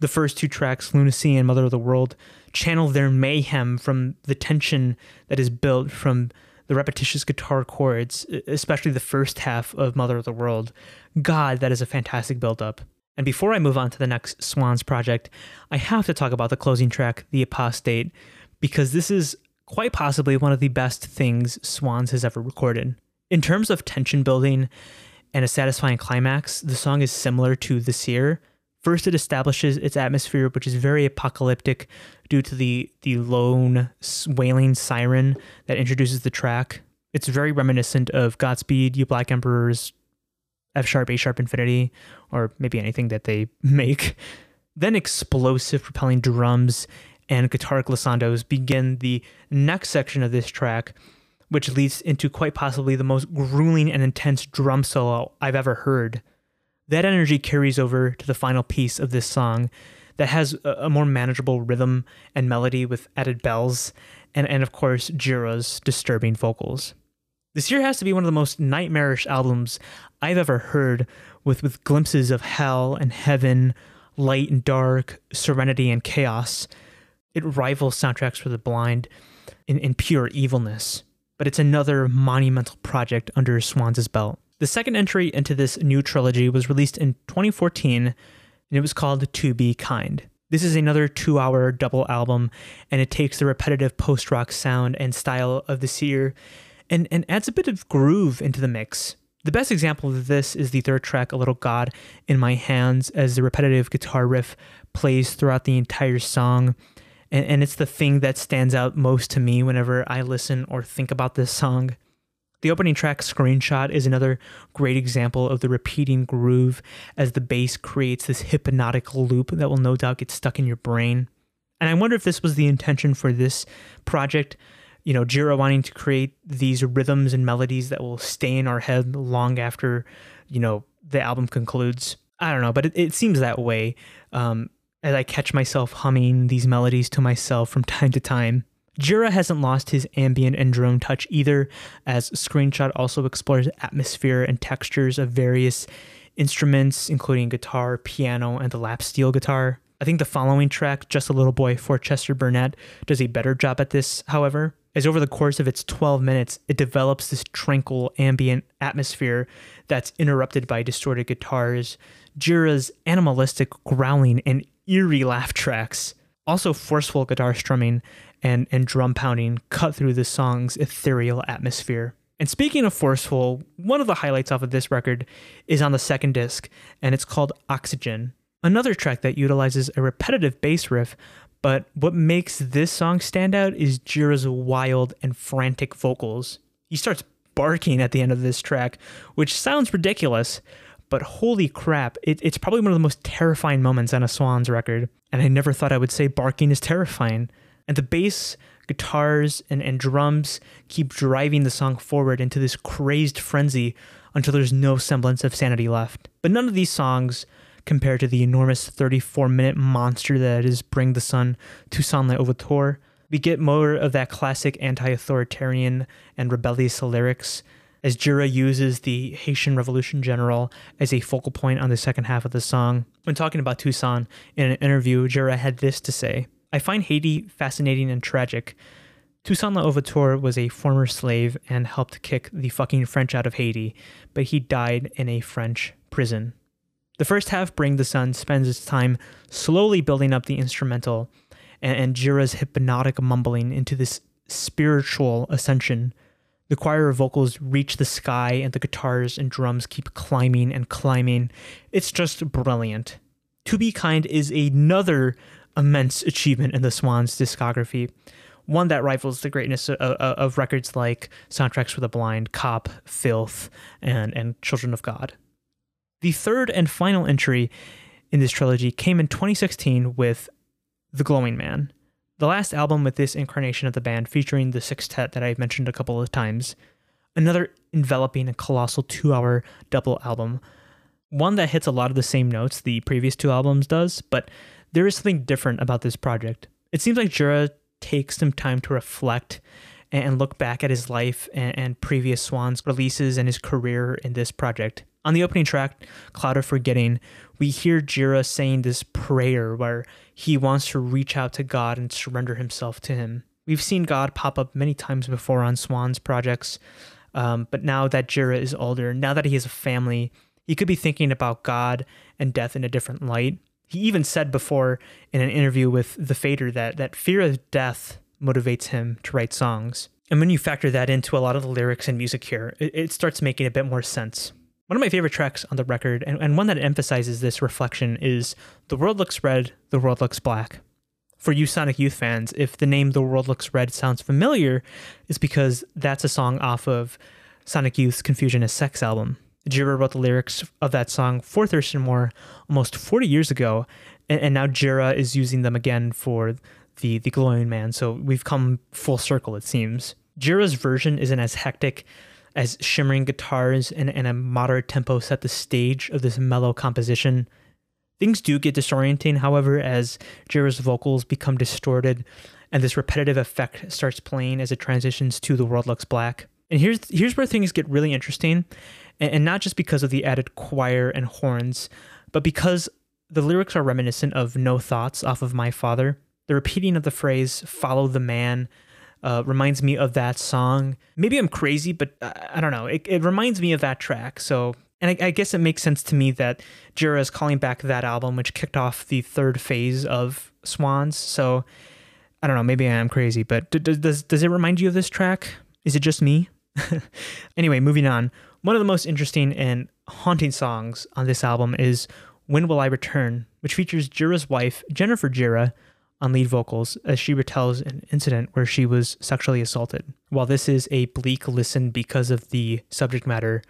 The first two tracks, Lunacy and Mother of the World, channel their mayhem from the tension that is built from the repetitious guitar chords, especially the first half of Mother of the World. God, that is a fantastic build-up. And before I move on to the next Swans project, I have to talk about the closing track, The Apostate, because this is quite possibly one of the best things Swans has ever recorded. In terms of tension building and a satisfying climax, the song is similar to The Seer. First, it establishes its atmosphere, which is very apocalyptic due to the, the lone wailing siren that introduces the track. It's very reminiscent of Godspeed, You Black Emperor's F sharp, A sharp infinity, or maybe anything that they *laughs* make. Then explosive propelling drums and guitar glissandos begin the next section of this track, which leads into quite possibly the most grueling and intense drum solo I've ever heard. That energy carries over to the final piece of this song that has a, more manageable rhythm and melody with added bells, and, and of course, Gira's disturbing vocals. The Seer has to be one of the most nightmarish albums I've ever heard, with, with glimpses of hell and heaven, light and dark, serenity and chaos it rivals soundtracks for the blind in, in pure evilness, but it's another monumental project under Swans' belt. The second entry into this new trilogy was released in 2014, and it was called To Be Kind. This is another two hour double album, and it takes the repetitive post rock sound and style of the Seer and, and adds a bit of groove into the mix. The best example of this is the third track, A Little God in My Hands, as the repetitive guitar riff plays throughout the entire song and, and it's the thing that stands out most to me whenever I listen or think about this song. The opening track screenshot is another great example of the repeating groove as the bass creates this hypnotic loop that will no doubt get stuck in your brain. And I wonder if this was the intention for this project. You know, Gira wanting to create these rhythms and melodies that will stay in our head long after, you know, the album concludes. I don't know, but it, it seems that way. Um, as I catch myself humming these melodies to myself from time to time. Gira hasn't lost his ambient and drone touch either, as Screenshot also explores atmosphere and textures of various instruments, including guitar, piano, and the lap steel guitar. I think the following track, Just a Little Boy for Chester Burnett, does a better job at this, however, as over the course of its 12 minutes, it develops this tranquil ambient atmosphere that's interrupted by distorted guitars, Gira's animalistic growling, and eerie laugh tracks. Also, forceful guitar strumming and, and drum pounding cut through the song's ethereal atmosphere. And speaking of forceful, one of the highlights off of this record is on the second disc, and it's called Oxygen. Another track that utilizes a repetitive bass riff, but what makes this song stand out is Gira's wild and frantic vocals. He starts barking at the end of this track, which sounds ridiculous, but holy crap, it, it's probably one of the most terrifying moments on a Swans record. And I never thought I would say barking is terrifying. And the bass, guitars, and, and drums keep driving the song forward into this crazed frenzy until there's no semblance of sanity left. But none of these songs compared to the enormous 34 minute monster that is Bring the Sun Toussaint L'Ouverture. We get more of that classic anti authoritarian and rebellious lyrics as Gira uses the Haitian Revolution General as a focal point on the second half of the song. When talking about Toussaint in an interview, Gira had this to say I find Haiti fascinating and tragic. Toussaint Louverture was a former slave and helped kick the fucking French out of Haiti, but he died in a French prison. The first half, Bring the Sun, spends its time slowly building up the instrumental and, and Gira's hypnotic mumbling into this spiritual ascension. The choir of vocals reach the sky, and the guitars and drums keep climbing and climbing. It's just brilliant. To Be Kind is another immense achievement in the Swans discography, one that rivals the greatness of, of, of records like Soundtracks for the Blind, Cop, Filth, and, and Children of God. The third and final entry in this trilogy came in 2016 with The Glowing Man, the last album with this incarnation of the band featuring the sextet that I've mentioned a couple of times. Another enveloping and colossal two hour double album. One that hits a lot of the same notes the previous two albums does, but there is something different about this project. It seems like Gira takes some time to reflect and look back at his life and, previous Swans releases and his career in this project. On the opening track, Cloud of Forgetting, we hear Gira saying this prayer where he wants to reach out to God and surrender himself to him. We've seen God pop up many times before on Swan's projects, um, but now that Gira is older, now that he has a family, he could be thinking about God and death in a different light. He even said before in an interview with The Fader that, that fear of death motivates him to write songs. And when you factor that into a lot of the lyrics and music here, it, it starts making a bit more sense. One of my favorite tracks on the record, and, and one that emphasizes this reflection, is The World Looks Red, The World Looks Black. For you Sonic Youth fans, if the name The World Looks Red sounds familiar, it's because that's a song off of Sonic Youth's Confusion is Sex album. Gira wrote the lyrics of that song for Thurston Moore almost 40 years ago, and, and now Gira is using them again for the, the Glowing Man, so we've come full circle, it seems. Gira's version isn't as hectic as shimmering guitars and, and a moderate tempo set the stage of this mellow composition. Things do get disorienting, however, as Gira's vocals become distorted and this repetitive effect starts playing as it transitions to The World Looks Black. And here's here's where things get really interesting, and, and not just because of the added choir and horns, but because the lyrics are reminiscent of No Thoughts off of My Father. The repeating of the phrase "Follow the man" uh, reminds me of that song. Maybe I'm crazy, but uh, I don't know. It, it reminds me of that track. So, and I, I, guess it makes sense to me that Gira is calling back that album, which kicked off the third phase of Swans. So, I don't know. Maybe I am crazy, but d- d- does does it remind you of this track? Is it just me? *laughs* anyway, moving on. One of the most interesting and haunting songs on this album is "When Will I Return," which features Gira's wife Jennifer Gira on lead vocals as she retells an incident where she was sexually assaulted. While this is a bleak listen because of the subject matter,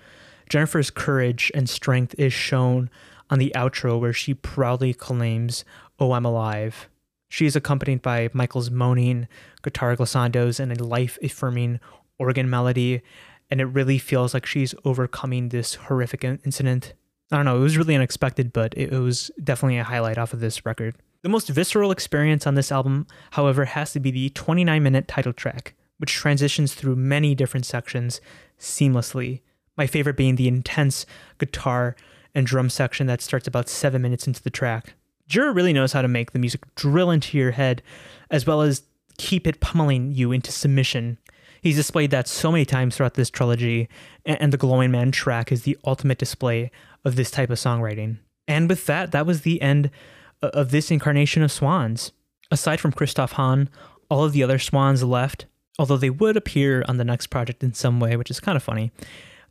Jennifer's courage and strength is shown on the outro where she proudly claims, Oh, I'm alive. She is accompanied by Michael's moaning guitar glissandos and a life affirming organ melody, and it really feels like she's overcoming this horrific incident. I don't know, it was really unexpected, but it was definitely a highlight off of this record. The most visceral experience on this album, however, has to be the 29 minute title track, which transitions through many different sections seamlessly. My favorite being the intense guitar and drum section that starts about seven minutes into the track. Gira really knows how to make the music drill into your head as well as keep it pummeling you into submission. He's displayed that so many times throughout this trilogy, and the Glowing Man track is the ultimate display of this type of songwriting. And with that, that was the end of this incarnation of Swans. Aside from Christoph Hahn, all of the other Swans left, although they would appear on the next project in some way, which is kind of funny.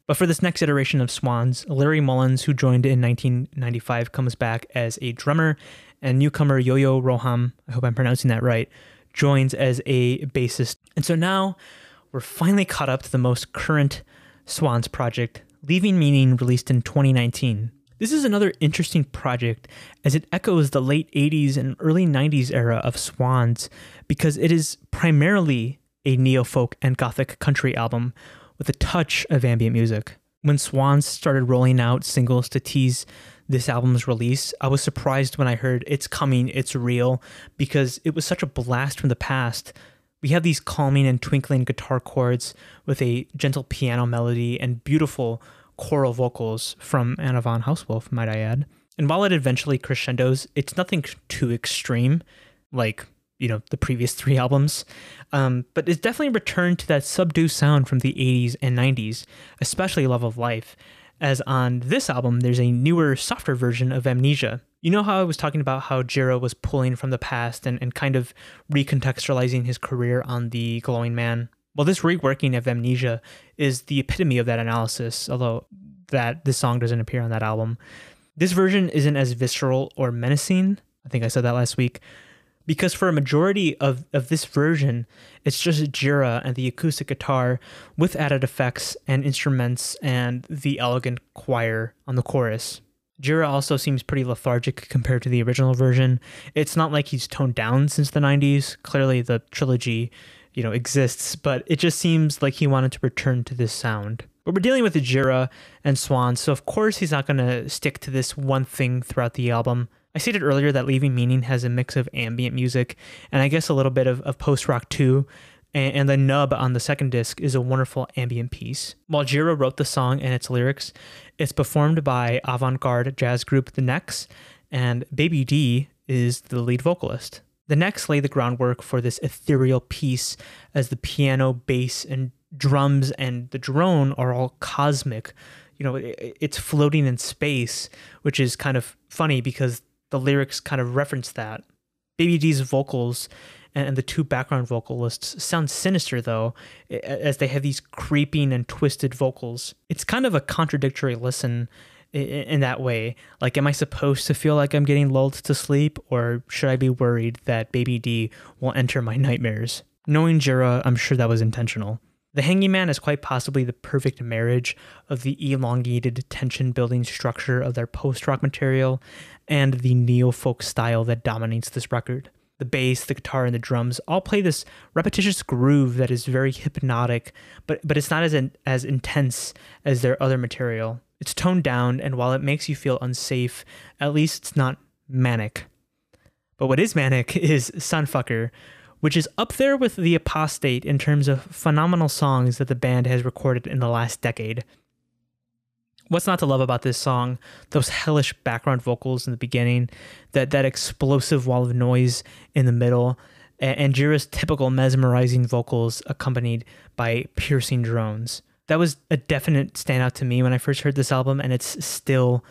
But for this next iteration of Swans, Larry Mullins, who joined in 1995, comes back as a drummer, and newcomer Yo-Yo Roham, I hope I'm pronouncing that right, joins as a bassist. And so now we're finally caught up to the most current Swans project, Leaving Meaning, released in 2019. This is another interesting project as it echoes the late 80s and early 90s era of Swans because it is primarily a neo folk and gothic country album with a touch of ambient music. When Swans started rolling out singles to tease this album's release, I was surprised when I heard It's Coming, It's Real, because it was such a blast from the past. We have these calming and twinkling guitar chords with a gentle piano melody and beautiful choral vocals from Anna von Hausswolff, might I add. And while it eventually crescendos, it's nothing too extreme, like you know the previous three *laughs* albums, um, but it's definitely returned to that subdued sound from the 80s and 90s, especially Love of Life. As on this album, there's a newer, softer version of Amnesia. You know how I was talking about how Gira was pulling from the past and, and kind of recontextualizing his career on The Glowing Man? Well, this reworking of Amnesia is the epitome of that analysis, although that this song doesn't appear on that album. This version isn't as visceral or menacing. I think I said that last week. Because for a majority of, of this version, it's just Gira and the acoustic guitar with added effects and instruments and the elegant choir on the chorus. Gira also seems pretty lethargic compared to the original version. It's not like he's toned down since the 90s. Clearly, the trilogy you know exists, but it just seems like he wanted to return to this sound. But we're dealing with Gira and Swan, so of course he's not going to stick to this one thing throughout the album. I stated earlier that Leaving Meaning has a mix of ambient music and I guess a little bit of, of post rock too. And, and the nub on the second disc is a wonderful ambient piece. While Gira wrote the song and its lyrics, it's performed by avant garde jazz group The Necks, and Baby D is the lead vocalist. The Necks lay the groundwork for this ethereal piece as the piano, bass, and drums and the drone are all cosmic. You know, it's floating in space, which is kind of funny because the lyrics kind of reference that. Baby D's vocals and the two background vocalists sound sinister though, as they have these creeping and twisted vocals. It's kind of a contradictory listen in that way. Like, am I supposed to feel like I'm getting lulled to sleep, or should I be worried that Baby D will enter my nightmares? Knowing Gira, I'm sure that was intentional. The Hanging Man is quite possibly the perfect marriage of the elongated tension building structure of their post rock material and the neo folk style that dominates this record. The bass, the guitar, and the drums all play this repetitious groove that is very hypnotic, but, but it's not as, in, as intense as their other material. It's toned down, and while it makes you feel unsafe, at least it's not manic. But what is manic *laughs* is Sunfucker, which is up there with The Apostate in terms of phenomenal songs that the band has recorded in the last decade. What's not to love about this song? Those hellish background vocals in the beginning, that that explosive wall of noise in the middle, and, and Gira's typical mesmerizing vocals accompanied by piercing drones that was a definite standout to me when I first heard this album, and it's still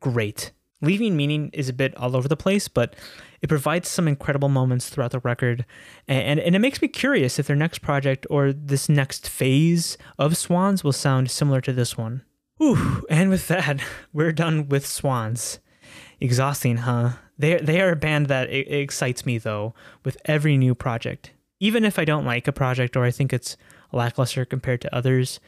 great. Leaving Meaning is a bit all over the place, but it provides some incredible moments throughout the record, and, and it makes me curious if their next project or this next phase of Swans will sound similar to this one. Ooh, and with that, *laughs* we're done with Swans. Exhausting, huh? They they are a band that excites me though with every new project. Even if I don't like a project or I think it's lackluster compared to others,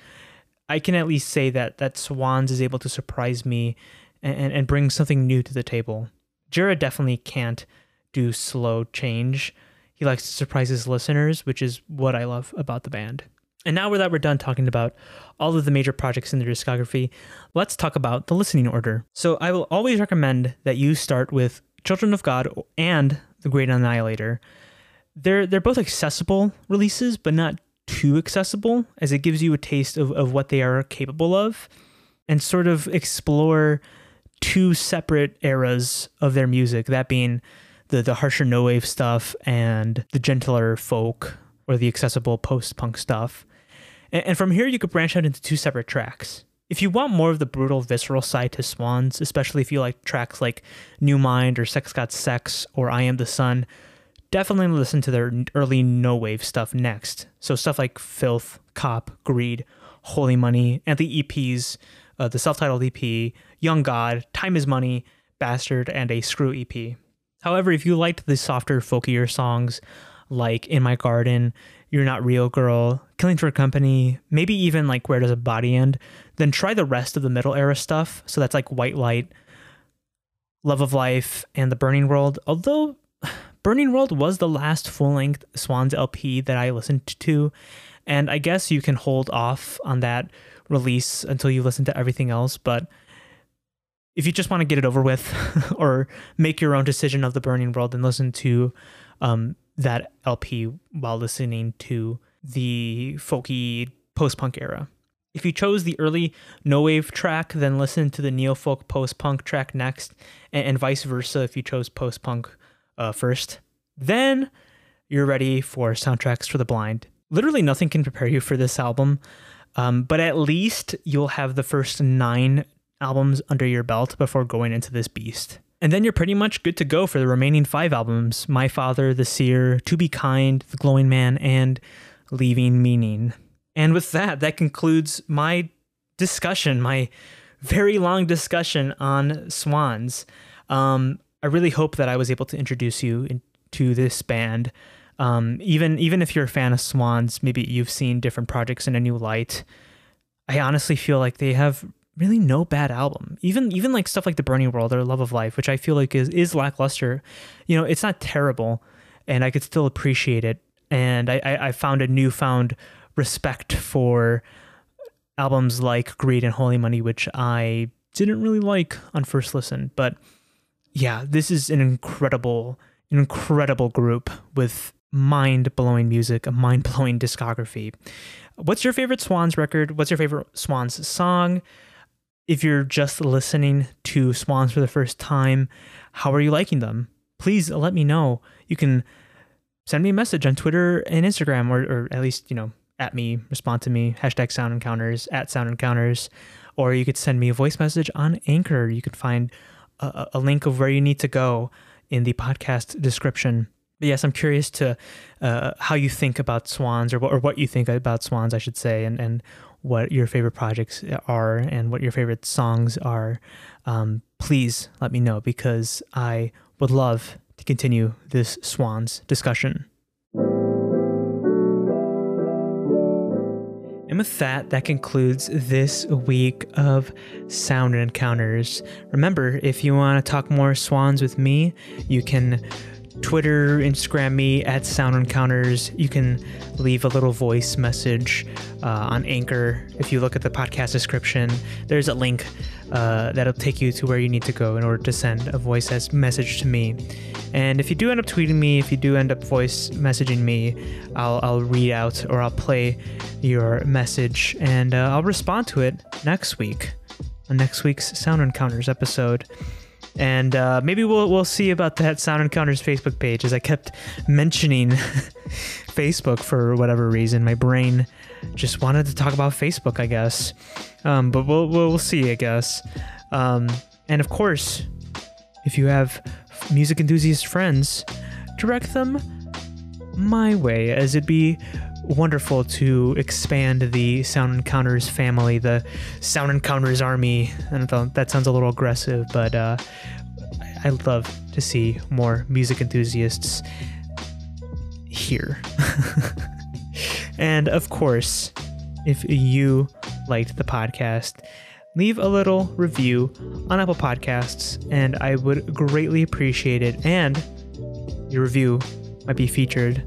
I can at least say that that Swans is able to surprise me and, and bring something new to the table. Gira definitely can't do slow change. He likes to surprise his listeners, which is what I love about the band. And now that we're done talking about all of the major projects in their discography, let's talk about the listening order. So I will always recommend that you start with Children of God and The Great Annihilator. They're they're both accessible releases, but not too accessible, as it gives you a taste of, of what they are capable of and sort of explore two separate eras of their music, that being the the harsher no wave stuff and the gentler folk or the accessible post punk stuff. And, and from here, you could branch out into two separate tracks. If you want more of the brutal, visceral side to Swans, especially if you like tracks like New Mind or Sex God Sex or I Am the Sun, definitely listen to their early no wave stuff next. So stuff like Filth, Cop, Greed, Holy Money, and the EPs, uh, the self titled EP, Young God, Time is Money, Bastard, and a Screw EP. However, if you liked the softer, folkier songs like In My Garden, You're Not Real Girl, Killing for Company, maybe even like Where Does a Body End, then try the rest of the middle era stuff. So that's like White Light, Love of Life, and The Burning World. Although Burning World was the last full length Swans LP that I listened to, and I guess you can hold off on that release until you listen to everything else, but if you just want to get it over with *laughs* or make your own decision of the burning world and listen to um, that lp while listening to the folky post-punk era. If you chose the early no wave track then listen to the neo-folk post-punk track next and, and vice versa if you chose post-punk uh, first then you're ready for soundtracks for the blind literally nothing can prepare you for this album um, but at least you'll have the first nine albums under your belt before going into this beast. And then you're pretty much good to go for the remaining five albums My Father, The Seer, To Be Kind, The Glowing Man, and Leaving Meaning. And with that, that concludes my discussion, my very long discussion on Swans. Um, I really hope that I was able to introduce you to this band. Um, even even if you're a fan of Swans, maybe you've seen different projects in a new light. I honestly feel like they have really no bad album. Even even like stuff like The Burning World or Love of Life, which I feel like is is lackluster. You know, it's not terrible, and I could still appreciate it. And I I, I found a newfound respect for albums like Greed and Holy Money, which I didn't really like on first listen. But yeah, this is an incredible, incredible group with mind blowing music, a mind blowing discography. What's your favorite Swans record? What's your favorite Swans song? if you're just listening to Swans for the first time, how are you liking them? Please let me know. You can send me a message on Twitter and Instagram, or, or at least, you know, at me, respond to me, hashtag sound encounters, at sound encounters, or you could send me a voice message on Anchor. You could find a, a link of where you need to go in the podcast description. But yes, I'm curious to uh, how you think about swans, or, or what you think about swans, I should say, and, and what your favorite projects are and what your favorite songs are, um, please let me know because I would love to continue this Swans discussion. And with that, that concludes this week of Sound Encounters. Remember, if you want to talk more swans with me, you can Twitter, Instagram me at Sound Encounters. You can leave a little voice message uh, on Anchor. If you look at the podcast description, there's a link uh, that'll take you to where you need to go in order to send a voice message to me. And if you do end up tweeting me, if you do end up voice messaging me, I'll, I'll read out or I'll play your message and uh, I'll respond to it next week on next week's Sound Encounters episode and uh, maybe we'll we'll see about that Sound Encounters Facebook page. As I kept mentioning *laughs* Facebook for whatever reason, my brain just wanted to talk about Facebook, I guess. Um, but we'll, we'll we'll see, I guess. Um, and of course, if you have music enthusiast friends, direct them my way, as it'd be wonderful to expand the Sound Encounters family, the Sound Encounters army. I know, that sounds a little aggressive, but uh, I'd love to see more music enthusiasts here. *laughs* and of course, if you liked the podcast, leave a little review on Apple Podcasts, and I would greatly appreciate it. And your review might be featured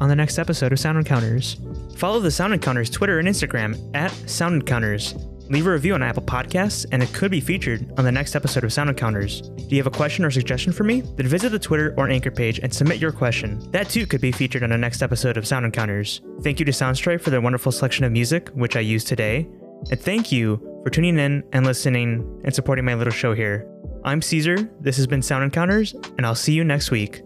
on the next episode of Sound Encounters. Follow the Sound Encounters Twitter and Instagram at Sound Encounters. Leave a review on Apple Podcasts, and it could be featured on the next episode of Sound Encounters. Do you have a question or suggestion for me? Then visit the Twitter or Anchor page and submit your question. That too could be featured on the next episode of Sound Encounters. Thank you to Soundstripe for their wonderful selection of music, which I use today. And thank you for tuning in and listening and supporting my little show here. I'm Caesar. This has been Sound Encounters, and I'll see you next week.